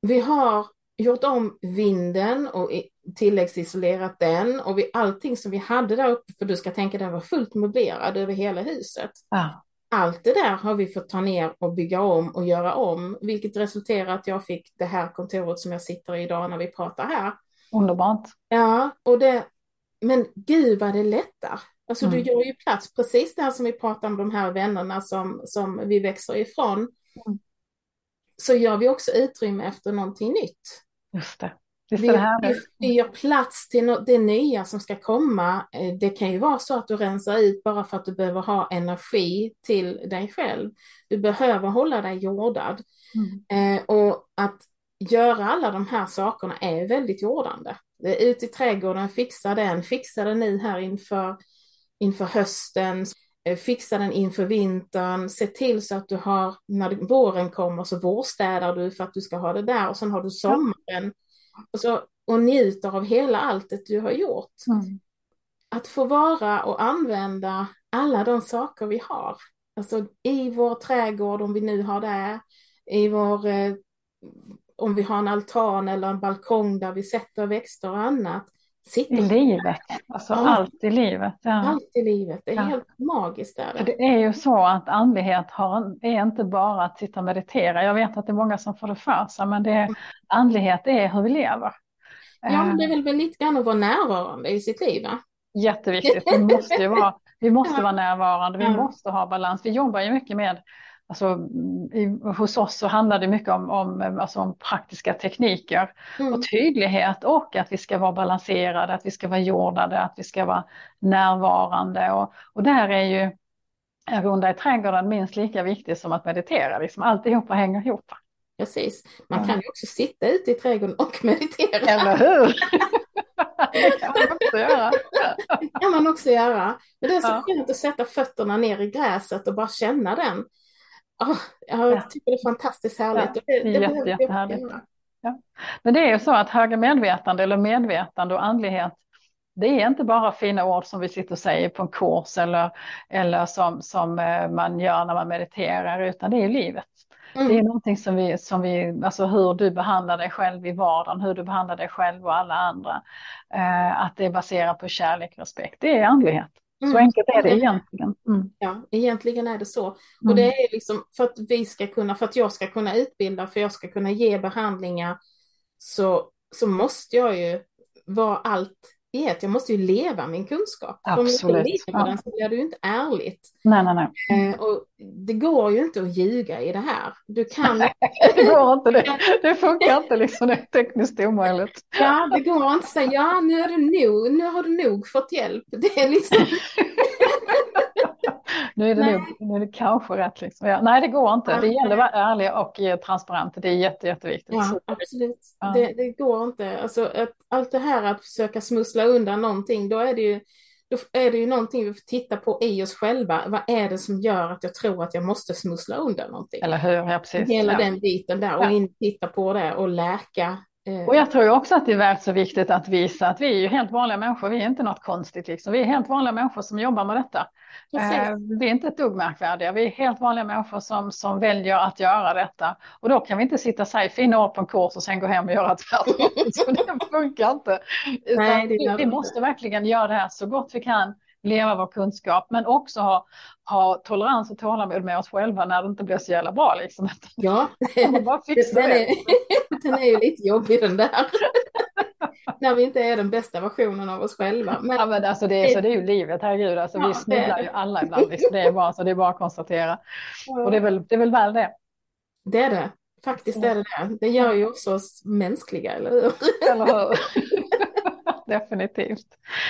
Vi har gjort om vinden och tilläggsisolerat den och vi, allting som vi hade där uppe, för du ska tänka den var fullt möblerad över hela huset. Ja. Allt det där har vi fått ta ner och bygga om och göra om, vilket resulterar att jag fick det här kontoret som jag sitter i idag när vi pratar här. Underbart. Ja, och det, men gud vad det lättar. Alltså mm. du gör ju plats, precis det här som vi pratar om de här vännerna som, som vi växer ifrån. Mm. Så gör vi också utrymme efter någonting nytt. Just det. Vi, vi, vi gör plats till no det nya som ska komma. Eh, det kan ju vara så att du rensar ut bara för att du behöver ha energi till dig själv. Du behöver hålla dig jordad. Mm. Eh, och att göra alla de här sakerna är väldigt jordande. Ut i trädgården, fixa den, fixa den nu här inför inför hösten, eh, fixa den inför vintern, se till så att du har, när våren kommer så vårstädar du för att du ska ha det där och sen har du sommaren och, så, och njuter av hela alltet du har gjort. Mm. Att få vara och använda alla de saker vi har, alltså i vår trädgård om vi nu har det, i vår, eh, om vi har en altan eller en balkong där vi sätter växter och annat, Sitta I livet, alltså ja. allt i livet. Ja. Allt i livet, det är ja. helt magiskt. Där. Det är ju så att andlighet har, är inte bara att sitta och meditera. Jag vet att det är många som får det för sig, men det är, mm. andlighet är hur vi lever. Ja, men det är väl lite grann att vara närvarande i sitt liv. Va? Jätteviktigt, vi måste ju vara, vi måste vara närvarande, vi måste ha balans. Vi jobbar ju mycket med Alltså, i, hos oss så handlar det mycket om, om, alltså om praktiska tekniker mm. och tydlighet och att vi ska vara balanserade, att vi ska vara jordade, att vi ska vara närvarande. Och, och där är ju en runda i trädgården minst lika viktig som att meditera. Liksom alltihopa hänger ihop. Precis. Man kan ju också sitta ute i trädgården och meditera. Eller hur? det kan man också göra. Det kan man också göra. Men det är så ja. skönt att sätta fötterna ner i gräset och bara känna den. Oh, jag tycker det är fantastiskt härligt. Ja, det, är det jätte, jättehärligt. Ja. Men det är ju så att högre medvetande eller medvetande och andlighet det är inte bara fina ord som vi sitter och säger på en kurs eller, eller som, som eh, man gör när man mediterar, utan det är livet. Mm. Det är någonting som vi, som vi, alltså hur du behandlar dig själv i vardagen, hur du behandlar dig själv och alla andra. Eh, att det är baserat på kärlek och respekt, det är andlighet. Så mm. enkelt är det egentligen. Mm. Ja, egentligen är det så. Och mm. det är liksom för att vi ska kunna, för att jag ska kunna utbilda, för att jag ska kunna ge behandlingar, så, så måste jag ju vara allt ett. Jag måste ju leva min kunskap. Absolut. Om jag inte lever den så blir det ju inte ärligt. Nej, nej, nej. Eh, och det går ju inte att ljuga i det här. Du kan... det går inte det. Det funkar inte liksom. Det är tekniskt omöjligt. Ja, det går inte att säga ja, nu, är det nog, nu har du nog fått hjälp. Det är liksom... nu, är det nog, nu är det kanske rätt. Liksom. Ja, nej, det går inte. Det gäller att vara ärlig och eh, transparent. Det är jätte, jätteviktigt. Ja, absolut. Ja. Det, det, går inte. Alltså, att, allt det här att försöka smussla undan någonting, då är det ju då är det ju någonting vi får titta på i oss själva. Vad är det som gör att jag tror att jag måste smussla undan någonting? Eller hur, ja precis. Hela ja. den biten där och ja. in, titta på det och läka och jag tror också att det är värt så viktigt att visa att vi är ju helt vanliga människor, vi är inte något konstigt liksom. Vi är helt vanliga människor som jobbar med detta. Eh, vi är inte ett dugg märkvärdiga, vi är helt vanliga människor som, som väljer att göra detta. Och då kan vi inte sitta och säga fina ord på en kurs och sen gå hem och göra tvärtom. så det funkar inte. Nej, det vi, vi måste verkligen göra det här så gott vi kan, leva vår kunskap, men också ha, ha tolerans och tålamod med oss själva när det inte blir så jävla bra. Liksom. Ja, bara fixa den, det. är, den är ju lite jobbig den där. när vi inte är den bästa versionen av oss själva. Men, ja, men alltså det, är, så det är ju livet, herregud. Alltså, ja, vi snubblar ju alla ibland. Liksom. Det är bara så, det är bara att konstatera. Ja. Och det är, väl, det är väl väl det. Det är det. Faktiskt är det det. Det gör ju också oss mänskliga, eller hur? Eller hur? Definitivt.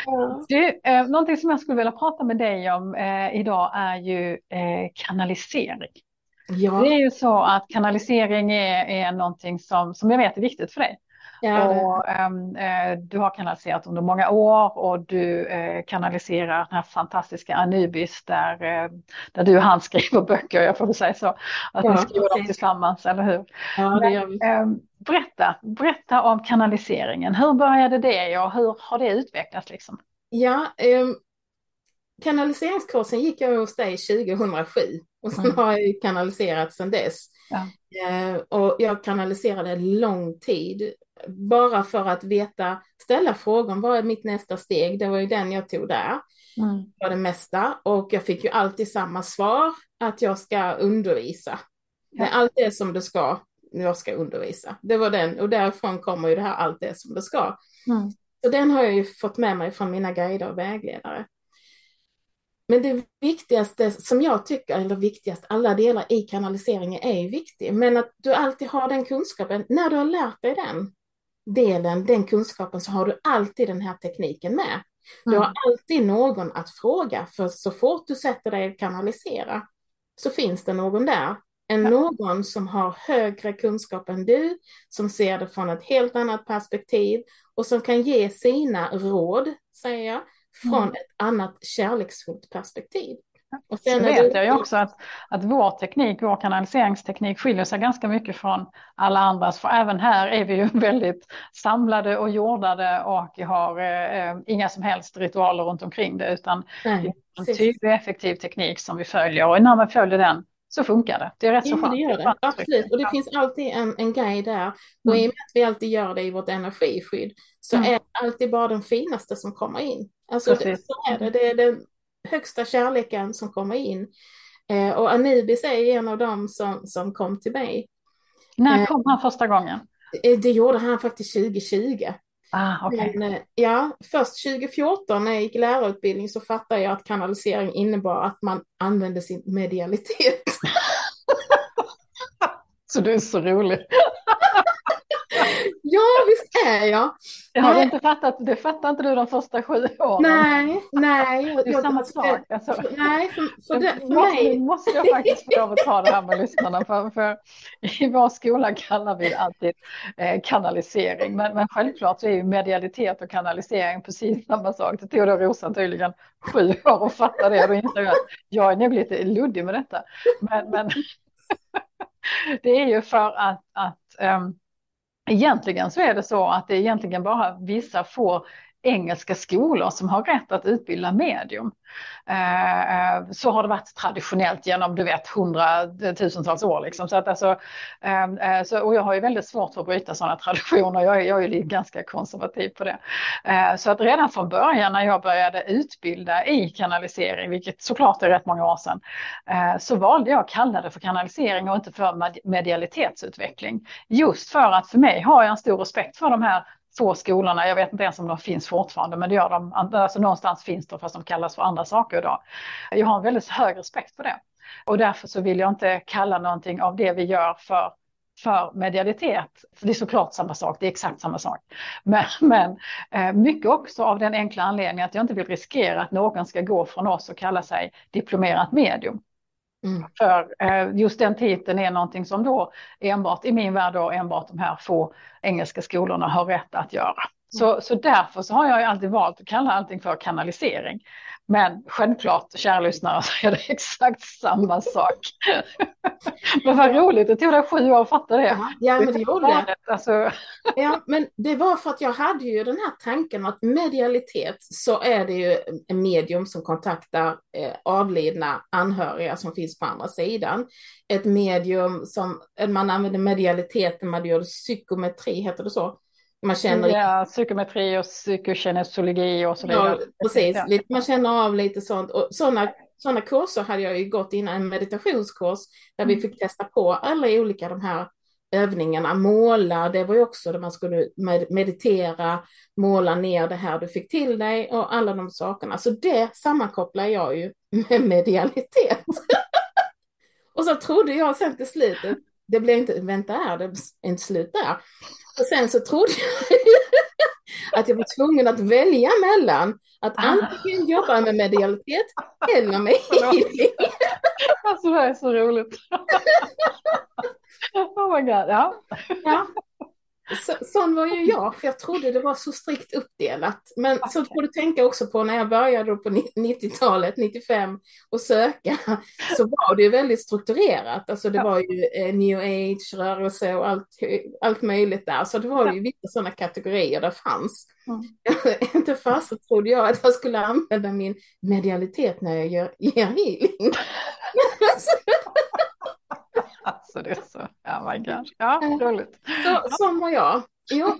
Ja. Du, eh, någonting som jag skulle vilja prata med dig om eh, idag är ju eh, kanalisering. Ja. Det är ju så att kanalisering är, är någonting som, som jag vet är viktigt för dig. Ja, och, ehm, eh, du har kanaliserat under många år och du eh, kanaliserar den här fantastiska Anubis där, eh, där du och han skriver böcker, jag får väl säga så. Att ja, ni skriver dem tillsammans, eller hur? Ja, det gör vi. Men, ehm, berätta, berätta om kanaliseringen. Hur började det och hur har det utvecklats? Liksom? Ja, um, kanaliseringskursen gick jag hos dig 2007 och sen har jag kanaliserat sedan dess. Ja. Uh, och jag kanaliserade lång tid bara för att veta, ställa frågan, vad är mitt nästa steg? Det var ju den jag tog där, mm. för det mesta. Och jag fick ju alltid samma svar, att jag ska undervisa. Ja. Allt är som det ska, jag ska undervisa. Det var den, och därifrån kommer ju det här allt är som det ska. Mm. Så den har jag ju fått med mig från mina guider och vägledare. Men det viktigaste som jag tycker, eller viktigast, alla delar i kanaliseringen är ju viktigt, men att du alltid har den kunskapen, när du har lärt dig den, delen, den kunskapen, så har du alltid den här tekniken med. Du har mm. alltid någon att fråga, för så fort du sätter dig och kanalisera så finns det någon där. En ja. någon som har högre kunskap än du, som ser det från ett helt annat perspektiv och som kan ge sina råd, säger jag, från mm. ett annat kärleksfullt perspektiv. Och sen vet jag ju också att, att vår teknik, vår kanaliseringsteknik skiljer sig ganska mycket från alla andras. För även här är vi ju väldigt samlade och jordade och har eh, inga som helst ritualer runt omkring det. Utan Nej, det är en tydlig effektiv teknik som vi följer och när man följer den så funkar det. Det är rätt ja, så skönt. Det gör det. Absolut, och det finns alltid en, en guide där. Och mm. i och med att vi alltid gör det i vårt energiskydd så mm. är det alltid bara den finaste som kommer in. Alltså det, så är det. Det är den högsta kärleken som kommer in. Eh, och Anubis är en av dem som, som kom till mig. När eh, kom han första gången? Eh, det gjorde han faktiskt 2020. Ah, okay. Men, eh, ja, först 2014 när jag gick lärarutbildning så fattade jag att kanalisering innebar att man använde sin medialitet. så du är så rolig. Ja, visst är jag. Det har du inte fattat, det fattar inte du de första sju åren. Nej, nej. Det är jag, samma sak. Alltså. Nej, för, för, det, för måste, mig. måste jag faktiskt få lov att ta det här med lyssnarna. För, för I vår skola kallar vi det alltid eh, kanalisering. Men, men självklart så är ju medialitet och kanalisering precis samma sak. Det tog då Rosan tydligen sju år att fatta det. Då insåg jag att jag är nog lite luddig med detta. Men, men det är ju för att, att um, Egentligen så är det så att det är egentligen bara vissa få engelska skolor som har rätt att utbilda medium. Eh, eh, så har det varit traditionellt genom du vet hundratusentals år. Liksom. Så att alltså, ehm, eh, så, och jag har ju väldigt svårt för att bryta sådana traditioner. Jag är, jag är ganska konservativ på det. Så att redan från början när jag började utbilda i kanalisering, vilket såklart är rätt många år sedan, så valde jag att kalla det för kanalisering och inte för medialitetsutveckling. Just för att för mig har jag en stor respekt för de här få skolorna. Jag vet inte ens om de finns fortfarande, men det gör de. Alltså någonstans finns de fast de kallas för andra saker idag. Jag har en väldigt hög respekt för det och därför så vill jag inte kalla någonting av det vi gör för för medialitet. För det är såklart samma sak, det är exakt samma sak. Men, men eh, mycket också av den enkla anledningen att jag inte vill riskera att någon ska gå från oss och kalla sig diplomerat medium. Mm. För eh, just den titeln är någonting som då enbart i min värld då enbart de här få engelska skolorna har rätt att göra. Så, mm. så därför så har jag alltid valt att kalla allting för kanalisering. Men självklart, kära lyssnare, så är det exakt samma sak. men vad roligt, det tog dig sju år att fatta det. Ja, men det gjorde det. Alltså. ja, men det var för att jag hade ju den här tanken att medialitet så är det ju en medium som kontaktar eh, avlidna anhöriga som finns på andra sidan. Ett medium som man använder medialitet när man gör psykometri, heter det så? Man känner, ja, psykometri och psykokinesologi och så vidare. Ja, precis. Ja. Man känner av lite sånt. Och sådana, sådana kurser hade jag ju gått innan, en meditationskurs där vi mm. fick testa på alla olika de här övningarna. Måla, det var ju också där man skulle meditera, måla ner det här du fick till dig och alla de sakerna. Så det sammankopplar jag ju med medialitet. och så trodde jag sen till slutet, det blev inte, vänta här, det är inte slut där. Och sen så trodde jag att jag var tvungen att välja mellan att ah. antingen jobba med medialitet eller med healing. Alltså det är så roligt. Oh my god, ja. ja. Så, sån var ju jag, för jag trodde det var så strikt uppdelat. Men så får du tänka också på när jag började på 90-talet, 95, och söka, så var det ju väldigt strukturerat. Alltså det var ju eh, new age-rörelse och allt, allt möjligt där. Så det var ju vissa sådana kategorier där fanns. Mm. Inte fast så trodde jag att jag skulle använda min medialitet när jag gör, ger healing. Alltså det är så, ja my God. Ja, roligt. Så, som var jag. Jo.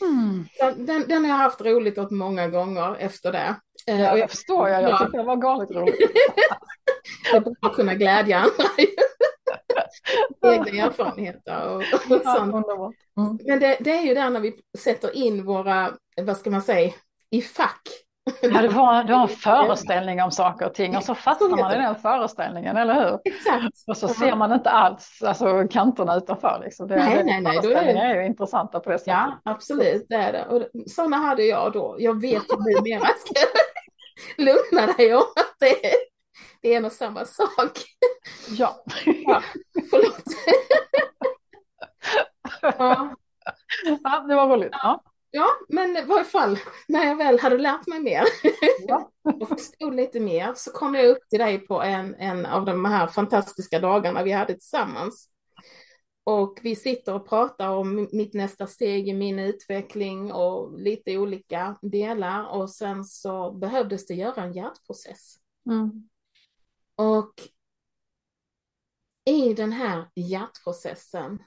mm. den, den har jag haft roligt åt många gånger efter det. Eh, ja, jag förstår, jag, jag tyckte det var galet roligt. det är bra att kunna glädja andra. Egna erfarenheter och, och sånt. Mm. Men det, det är ju där när vi sätter in våra, vad ska man säga, i fack Ja, det var, det var en föreställning om saker och ting och så fastnar man i den föreställningen, eller hur? Exakt. Och så ser man inte alls alltså, kanterna utanför. Liksom. Det, nej, nej, nej. Föreställningar är, är ju intressanta på det sättet. Ja, absolut, det är det. Och sådana hade jag då. Jag vet ju numera, ska lugna dig om att det är, det är en och samma sak. Ja. ja förlåt. ja. ja, det var roligt. Ja. Ja, men i varje fall när jag väl hade lärt mig mer ja. och förstod lite mer så kom jag upp till dig på en, en av de här fantastiska dagarna vi hade tillsammans. Och vi sitter och pratar om mitt nästa steg i min utveckling och lite olika delar och sen så behövdes det göra en hjärtprocess. Mm. Och i den här hjärtprocessen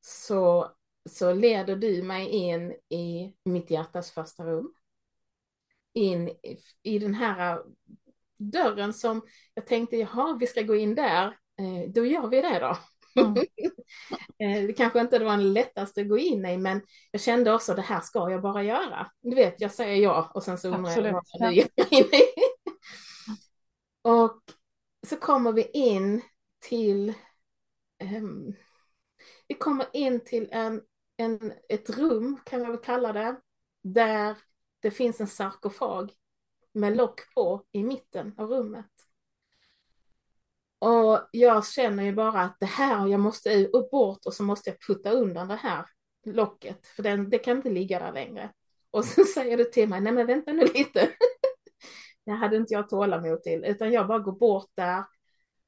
så så leder du mig in i mitt hjärtas första rum. In i, i den här dörren som jag tänkte, jaha, vi ska gå in där. Eh, då gör vi det då. Mm. Det kanske inte var den lättaste att gå in i, men jag kände också det här ska jag bara göra. Du vet, jag säger ja och sen så undrar jag vad du ger in i. och så kommer vi in till um, vi kommer in till en en, ett rum, kan man väl kalla det, där det finns en sarkofag med lock på i mitten av rummet. Och jag känner ju bara att det här, jag måste upp bort och så måste jag putta undan det här locket, för den, det kan inte ligga där längre. Och så säger du till mig, nej men vänta nu lite. det hade inte jag tålamod till, utan jag bara går bort där,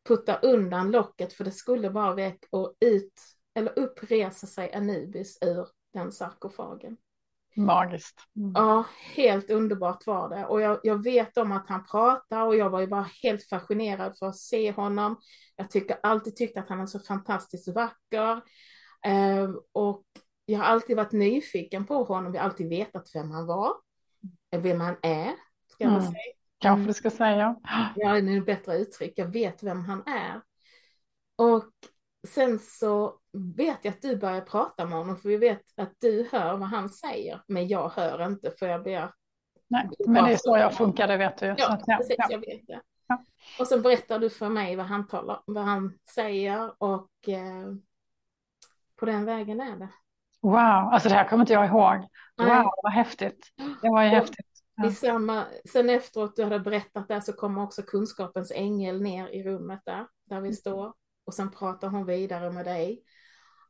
puttar undan locket, för det skulle bara väck och ut eller uppreser sig Anubis ur den sarkofagen. Magiskt. Mm. Ja, helt underbart var det. Och jag, jag, vet om att han pratar och jag var ju bara helt fascinerad för att se honom. Jag tycker alltid tyckt att han är så fantastiskt vacker. Eh, och jag har alltid varit nyfiken på honom. Jag har alltid vetat vem han var. Vem han är, ska mm. säga. Kanske du ska säga. Ja, det är ett bättre uttryck. Jag vet vem han är. Och sen så vet jag att du börjar prata med honom, för vi vet att du hör vad han säger, men jag hör inte, för jag ber. Nej, men det är så jag funkar, det vet du. Ja, så, ja precis, ja. jag vet det. Ja. Och så berättar du för mig vad han, talar, vad han säger och eh, på den vägen är det. Wow, alltså det här kommer inte jag ihåg. Wow, Nej. vad häftigt. Det var ju och häftigt. Ja. I samma, sen efteråt du hade berättat det så kommer också kunskapens ängel ner i rummet där, där vi mm. står och sen pratar hon vidare med dig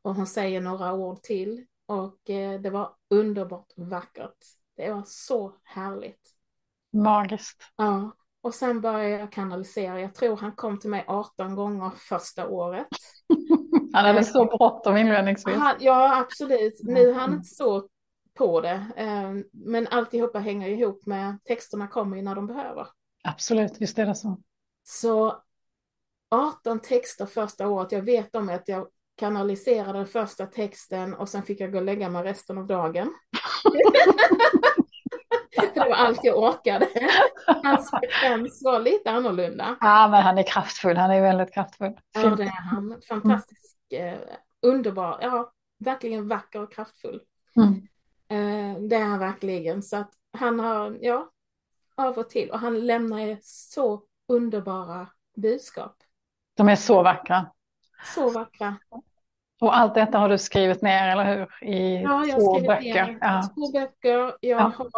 och hon säger några ord till och eh, det var underbart vackert. Det var så härligt. Magiskt. Ja, och sen började jag kanalisera. Jag tror han kom till mig 18 gånger första året. han hade så bråttom inledningsvis. ja, absolut. Nu är han inte så på det. Eh, men alltihopa hänger ihop med texterna kommer ju när de behöver. Absolut, visst är det så. Så 18 texter första året. Jag vet om att jag kanalisera den första texten och sen fick jag gå och lägga mig resten av dagen. det var allt jag orkade. Hans frekvens var lite annorlunda. Ja, men han är kraftfull. Han är väldigt kraftfull. Ja, det är han. Fantastisk, eh, underbar, ja, verkligen vacker och kraftfull. Mm. Eh, det är han verkligen. Så att han har, ja, av och till. Och han lämnar så underbara budskap. De är så vackra. Så vackra. Och allt detta har du skrivit ner, eller hur? I ja, jag två skrivit böcker. Ner, ja. Två böcker. Jag Ja. har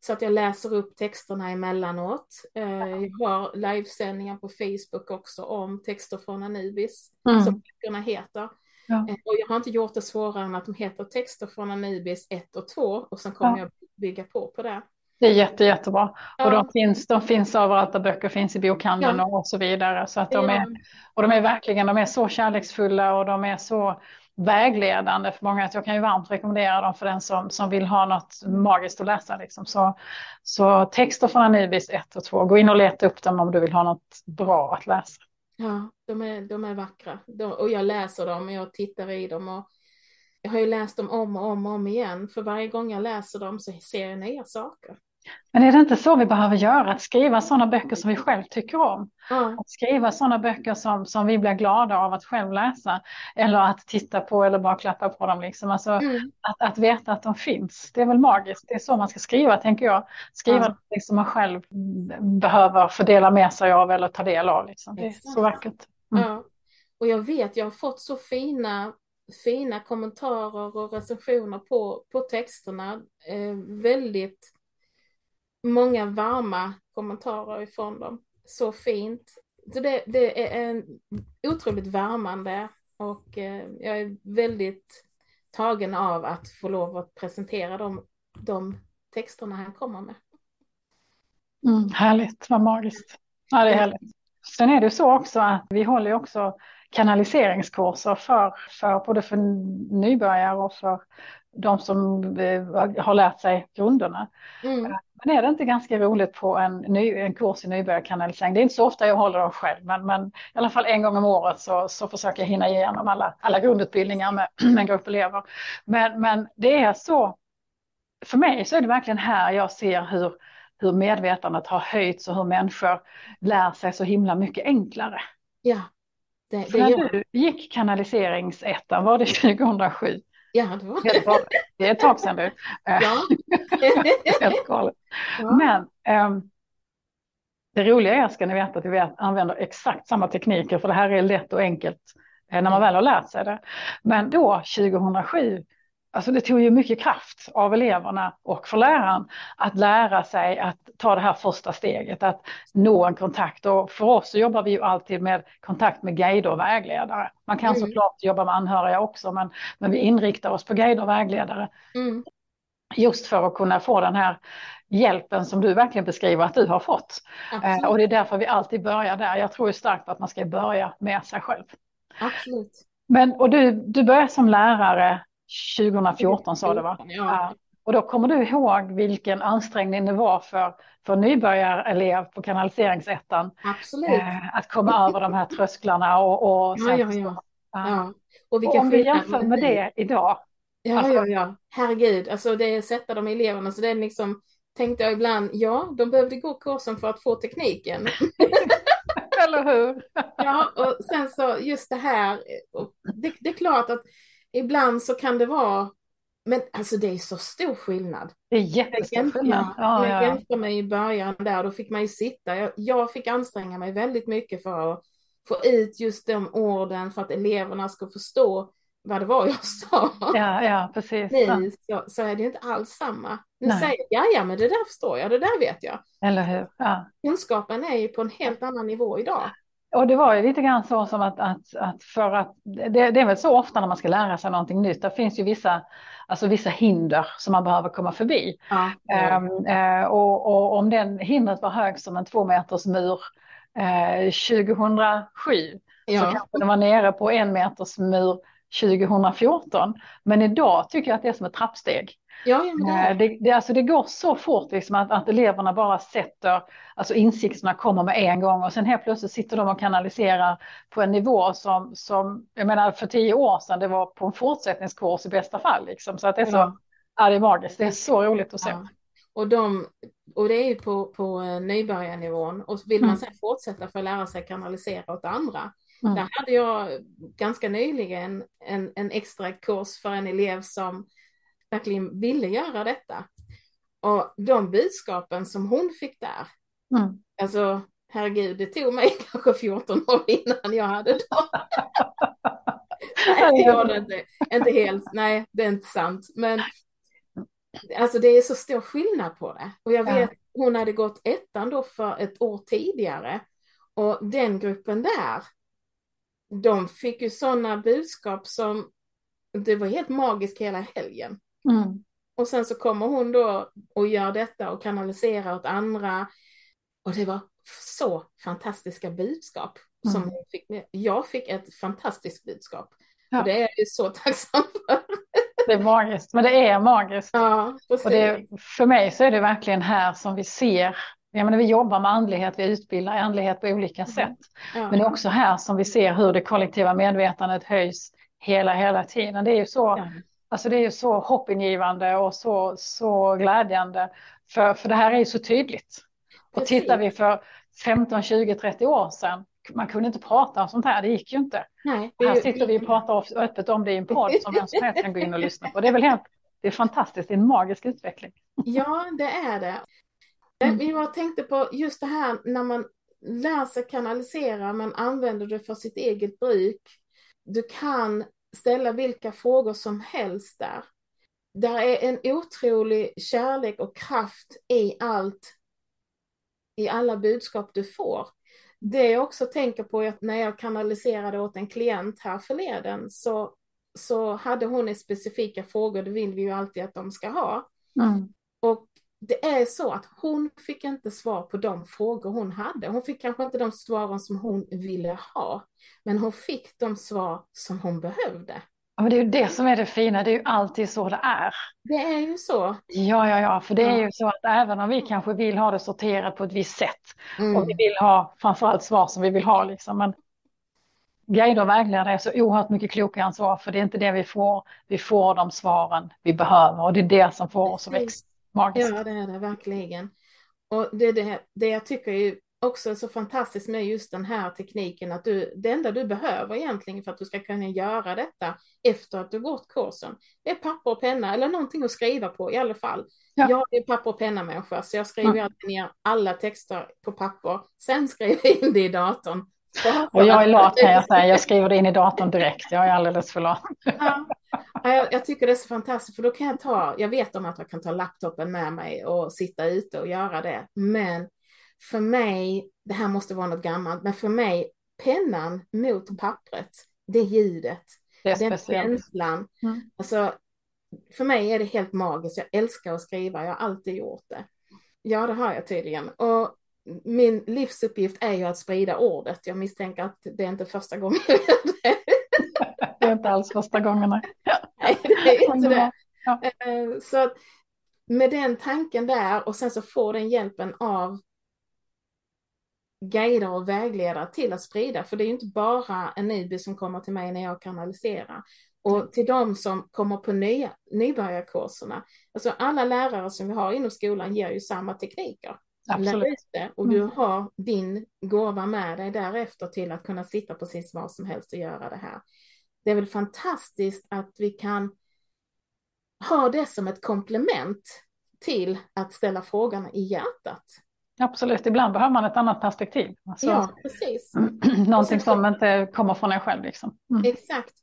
så att jag läser upp texterna emellanåt. Eh, Jag har livesändningar på Facebook också om texter från Anubis, Mm. som böckerna heter. Ja. Eh, Och jag har inte gjort det svårare än att de heter texter från Anubis 1 och 2 och sen kommer Ja. jag bygga på på det. Det är jätte, jättebra. Ja. Och de finns, de finns överallt där böcker finns i bokhandeln Ja. och så vidare. Så att de är, och de är verkligen de är så kärleksfulla och de är så vägledande för många. Att jag kan ju varmt rekommendera dem för den som, som vill ha något magiskt att läsa. Liksom. Så, så texter från Anubis 1 och 2, gå in och leta upp dem om du vill ha något bra att läsa. Ja, de är, de är vackra. De, och jag läser dem och jag tittar i dem. Och jag har ju läst dem om och om och om igen. För varje gång jag läser dem så ser jag nya saker. Men är det inte så vi behöver göra? Att skriva sådana böcker som vi själv tycker om. Ja, Att skriva sådana böcker som, som vi blir glada av att själv läsa. Eller att titta på eller bara klappa på dem. Liksom. Alltså, mm, att, att veta att de finns. Det är väl magiskt. Det är så man ska skriva, tänker jag. Skriva Ja. någonting som man själv behöver fördela med sig av eller ta del av. Liksom. Det är Exakt. så vackert. Mm. ja. Och jag vet, jag har fått så fina, fina kommentarer och recensioner på, på texterna. Eh, väldigt många varma kommentarer ifrån dem. Så fint. Så det, det är en otroligt värmande och eh, jag är väldigt tagen av att få lov att presentera de, de texterna han kommer med. Mm, härligt, vad magiskt. Ja, det är härligt. Sen är det så också att vi håller också kanaliseringskurser för, för både för nybörjare och för de som eh, har lärt sig grunderna. Mm. Men är det inte ganska roligt på en, ny, en kurs i nybörjarkanalisering? Det är inte så ofta jag håller dem själv, men, men i alla fall en gång om året så, så försöker jag hinna igenom alla, alla grundutbildningar med, med en grupp elever. Men, men det är så, för mig så är det verkligen här jag ser hur, hur medvetandet har höjts och hur människor lär sig så himla mycket enklare. Ja, det, det när du gick kanaliseringsettan, var det 2007? Ja, det var galet. Det är ett tag sedan du. Ja. Helt galet. Ja. Men ehm, det roliga är, ska ni veta, att vi använder exakt samma tekniker, för det här är lätt och enkelt eh, när man väl har lärt sig det. Men då, 2007, alltså det tog ju mycket kraft av eleverna och för läraren att lära sig att ta det här första steget, att nå en kontakt. Och för oss så jobbar vi ju alltid med kontakt med guider och vägledare. Man kan Mm. såklart jobba med anhöriga också, men, men vi inriktar oss på guider och vägledare Mm. just för att kunna få den här hjälpen som du verkligen beskriver att du har fått. Eh, Absolut. och det är därför vi alltid börjar där. Jag tror ju starkt att man ska börja med sig själv. Absolut. Men, och du, du började som lärare 2014 sa du va? Ja. Och då kommer du ihåg vilken ansträngning det var för, för nybörjarelev på kanaliseringsettan Absolut. eh, att komma över de här trösklarna och, och Ja, ja, ja. Ja. Och Och om vi jämför med det idag, Ja, Alltså- ja, ja. Herregud, alltså det är att sätta de eleverna så det är liksom tänkte jag ibland, ja, de behövde gå kursen för att få tekniken. eller hur? Ja, och sen så just det här, det, det är klart att ibland så kan det vara, men alltså det är så stor skillnad. Det är jättestor skillnad. Ja, jag ja, ja. jämför mig i början där, då fick man ju sitta, jag, jag fick anstränga mig väldigt mycket för att få ut just de orden för att eleverna ska förstå vad det var jag sa. Ja, ja, precis. Nu så, så är det inte alls samma. Nu Nej. säger jag, ja, ja, men det där förstår jag, det där vet jag. Eller hur? Ja. Kunskapen är ju på en helt annan nivå idag. Och det var ju lite grann så som att, att, att för att det, det är väl så ofta när man ska lära sig någonting nytt. Det finns ju vissa, alltså vissa hinder som man behöver komma förbi. Ja, Ehm, eh, och, och om den hindret var hög som en två meters mur eh, 2007 så ja, kanske den var nere på en meters mur 2014. Men idag tycker jag att det är som ett trappsteg. Ja, ja, det, är. Det, det, alltså det går så fort liksom att, att eleverna bara sätter, alltså insikterna kommer med en gång och sen helt plötsligt sitter de och kanaliserar på en nivå som, som jag menar för tio år sedan det var på en fortsättningskurs i bästa fall. Liksom. Så att det är så, Ja. ja det är magiskt, det är så roligt att se. Ja. Och, de, och det är ju på, på eh, nybörjarnivån och vill man Mm. sen fortsätta för att lära sig kanalisera åt andra. Mm. Där hade jag ganska nyligen en, en extra kurs för en elev som verkligen ville göra detta. Och de budskapen som hon fick där, Mm. alltså herregud, det tog mig kanske 14 år innan jag hade dem. nej, gör det inte. Inte helt, nej, det är inte sant. Men alltså det är så stor skillnad på det. Och jag Ja. vet, hon hade gått ettan då för ett år tidigare. Och den gruppen där, de fick ju sådana budskap som, det var helt magiskt hela helgen. Mm. Och sen så kommer hon då och gör detta och kanaliserar åt andra. Och det var så fantastiska budskap som Mm. hon fick med. Jag fick ett fantastiskt budskap. Ja. Och det är jag ju så tacksam för. Det är magiskt, men det är magiskt. Ja. Och det, för mig så är det verkligen här som vi ser, jag menar, vi jobbar med andlighet, vi utbildar andlighet på olika sätt. ja. Men det är också här som vi ser hur det kollektiva medvetandet höjs hela, hela tiden. Det är ju så, Ja. Alltså det är ju så hoppingivande och så, så glädjande. För, för det här är ju så tydligt. Och Precis. tittar vi för 15, 20, 30 år sedan, man kunde inte prata om sånt här, det gick ju inte. Nej, Här sitter vi och pratar öppet om det i en podd som vem som helst kan gå in och lyssna på. Det är väl helt, det är fantastiskt, det är en magisk utveckling. Ja, det är det. Mm. Var tänkte på just det här när man lär sig kanalisera, man använder det för sitt eget bruk. Du kan ställa vilka frågor som helst där. Där är en otrolig kärlek och kraft i allt, i alla budskap du får. Det jag också tänker på är att när jag kanaliserade åt en klient här förleden så, så hade hon i specifika frågor, det vill vi ju alltid att de ska ha. Mm. Det är så att hon fick inte svar på de frågor hon hade. Hon fick kanske inte de svaren som hon ville ha, men hon fick de svar som hon behövde. Ja, men det är ju det som är det fina, det är ju alltid så det är. Det är ju så. Ja, ja, ja, för det är ju så att även om vi kanske vill ha det sorterat på ett visst sätt Mm. och vi vill ha framförallt svar som vi vill ha, liksom, men guider och vägledare är så oerhört mycket klokare än så, för det är inte det vi får. Vi får de svaren vi behöver och det är det som får oss att växa magiskt. Ja, det är det verkligen. Och det, det, det jag tycker är också är så fantastiskt med just den här tekniken, att du, det enda du behöver egentligen för att du ska kunna göra detta efter att du gått kursen, det är papper och penna eller någonting att skriva på i alla fall. Ja. Jag är papper och penna-människa, så jag skriver alltid ner alla texter på papper, sen skriver jag in det i datorn. Och jag är lat kan jag säga, jag skriver det in i datorn direkt, jag är alldeles för lat. Ja. Ja, Jag, jag tycker det är så fantastiskt för då kan jag ta, jag vet om att jag kan ta laptopen med mig och sitta ute och göra det. Men för mig, det här måste vara något gammalt, men för mig, pennan mot pappret, det ljudet, Det är den speciellt. känslan. Mm. Alltså, för mig är det helt magiskt, jag älskar att skriva, jag har alltid gjort det. Ja, det har jag tydligen. Och min livsuppgift är ju att sprida ordet. Jag misstänker att det är inte första gången jag gör det. Är inte alls första gången. nej. Nej, det är inte det. Ja. Eh, Så med den tanken där och sen så får den hjälpen av guider och vägledare till att sprida, för det är ju inte bara en nybörjare som kommer till mig när jag kanaliserar. Och till de som kommer på nya, nybörjarkurserna, alltså alla lärare som vi har inom skolan ger ju samma tekniker. Absolut. och du har din gåva med dig därefter till att kunna sitta precis var som helst och göra det här. Det är väl fantastiskt att vi kan ha det som ett komplement till att ställa frågorna i hjärtat. Absolut, ibland behöver man ett annat perspektiv. Alltså, Ja, precis. Någonting som inte kommer från en själv. Liksom. Mm. Exakt.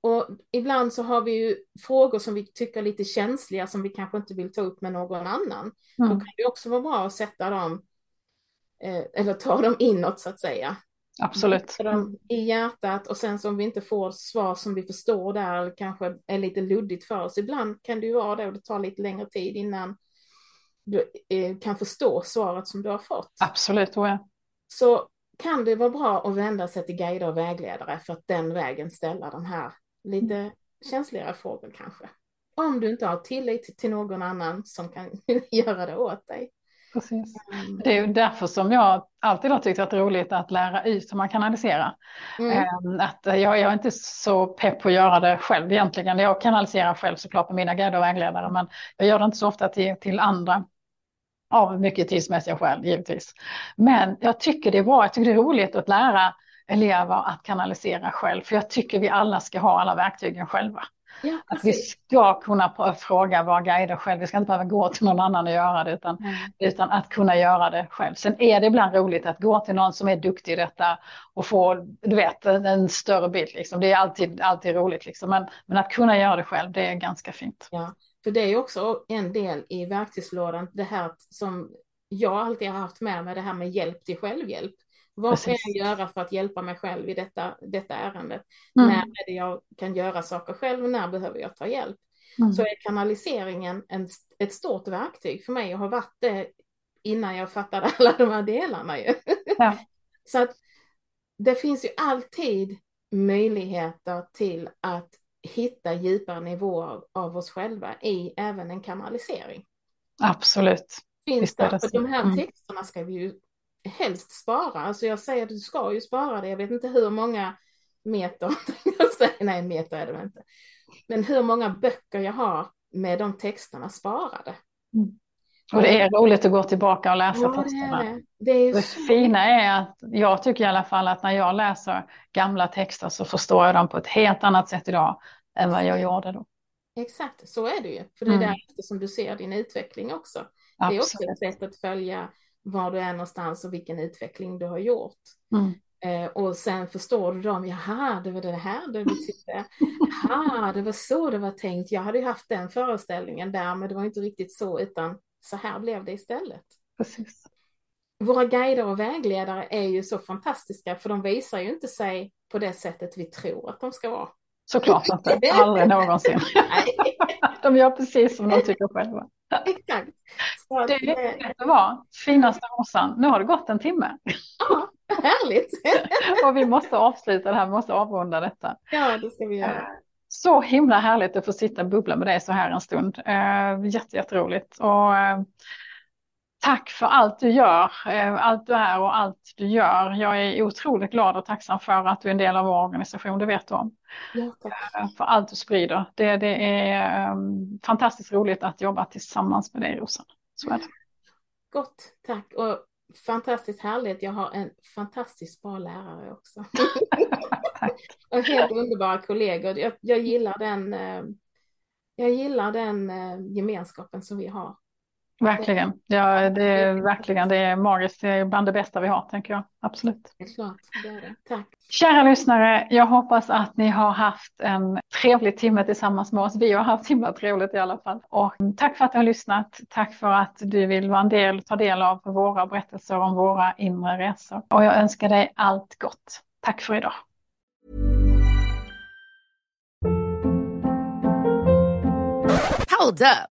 Och ibland så har vi ju frågor som vi tycker är lite känsliga som vi kanske inte vill ta upp med någon annan. Då Mm. kan det också vara bra att sätta dem, eh, eller ta dem inåt så att säga. Absolut. Dem i hjärtat och sen så om vi inte får svar som vi förstår där, kanske är lite luddigt för oss. Ibland kan det ju vara det och det tar lite längre tid innan du eh, kan förstå svaret som du har fått. Absolut, tror jag. så kan det vara bra att vända sig till guider och vägledare för att den vägen ställa de här lite känsligare frågor kanske. Om du inte har tillit till någon annan som kan göra det åt dig. Precis. Det är därför som jag alltid har tyckt att det är roligt att lära ut hur man kanaliserar. Mm. Att jag, jag, är inte så pepp på att göra det själv egentligen. Jag kanaliserar själv såklart på mina guider och vägledare, men jag gör det inte så ofta till, till andra. Av mycket tidsmässiga skäl givetvis. Men jag tycker det är bra, jag tycker det är roligt att lära elever att kanalisera själv. För jag tycker vi alla ska ha alla verktygen själva. Ja, att vi ska kunna fråga våra guider själv. Vi ska inte behöva gå till någon annan och göra det utan, mm. utan att kunna göra det själv. Sen är det ibland roligt att gå till någon som är duktig i detta och få du vet, en större bild. Liksom. Det är alltid, alltid roligt. Liksom. Men, men att kunna göra det själv, det är ganska fint. Ja, för det är också en del i verktygslådan, det här som jag alltid har haft med mig, det här med hjälp till självhjälp. Vad kan jag göra för att hjälpa mig själv i detta, detta ärendet? Mm. När är det jag kan göra saker själv och när behöver jag ta hjälp? Mm. Så är kanaliseringen en, ett stort verktyg för mig och har varit det innan jag fattade alla de här delarna. Ju. Ja. Så att det finns ju alltid möjligheter till att hitta djupare nivåer av oss själva i även en kanalisering. Absolut. Finns det, för de här mm. texterna ska vi ju helst spara. Alltså jag säger att du ska ju spara det. Jag vet inte hur många meter, nej meter är det inte. Men hur många böcker jag har med de texterna sparade. Mm. Och det är roligt att gå tillbaka och läsa ja, texterna. Det, är det. Det, är det fina är att jag tycker i alla fall att när jag läser gamla texter så förstår jag dem på ett helt annat sätt idag än vad jag gjorde då. Exakt, så är det ju. För det är mm. därefter som du ser din utveckling också. Absolut. Det är också ett sätt att följa var du är någonstans och vilken utveckling du har gjort. Mm. Eh, och sen förstår du dem, jaha, det var det här det betydde. Jaha, det var så det var tänkt. Jag hade ju haft den föreställningen där, men det var inte riktigt så, utan så här blev det istället. Precis. Våra guider och vägledare är ju så fantastiska, för de visar ju inte sig på det sättet vi tror att de ska vara. Såklart inte, aldrig någonsin. de gör precis som de tycker själva. Exakt. Så det, vet du vad, finaste morsan, nu har det gått en timme. Ja, härligt. och vi måste avsluta det här, vi måste avrunda detta. Ja, det ska vi göra. Så himla härligt att få sitta och bubbla med dig så här en stund. Uh, jätte, jätteroligt. Och, Tack för allt du gör, eh, allt du är och allt du gör. Jag är otroligt glad och tacksam för att du är en del av vår organisation, det vet du om. Ja, eh, för allt du sprider. Det, det är um, fantastiskt roligt att jobba tillsammans med dig, Rosen. Så är det. Gott, tack. Och fantastiskt härligt. Jag har en fantastiskt bra lärare också. och helt underbara kollegor. Jag, jag gillar den, eh, jag gillar den gemenskapen som vi har. Verkligen. Ja, det är verkligen det är magiskt. Det är bland det bästa vi har, tänker jag. Absolut. Det är klart, det är det. Tack. Kära lyssnare, jag hoppas att ni har haft en trevlig timme tillsammans med oss. Vi har haft himla trevligt i alla fall. Och tack för att du har lyssnat. Tack för att du vill vara en del, ta del av våra berättelser om våra inre resor. Och jag önskar dig allt gott. Tack för idag. Hold up.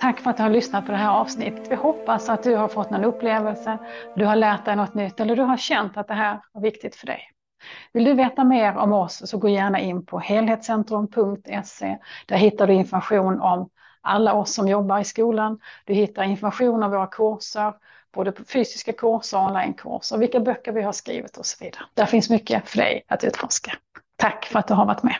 Tack för att du har lyssnat på det här avsnittet. Vi hoppas att du har fått någon upplevelse, du har lärt dig något nytt eller du har känt att det här var viktigt för dig. Vill du veta mer om oss så gå gärna in på helhetscentrum.se. Där hittar du information om alla oss som jobbar i skolan. Du hittar information om våra kurser, både fysiska kurser och onlinekurser, vilka böcker vi har skrivit och så vidare. Där finns mycket för dig att utforska. Tack för att du har varit med.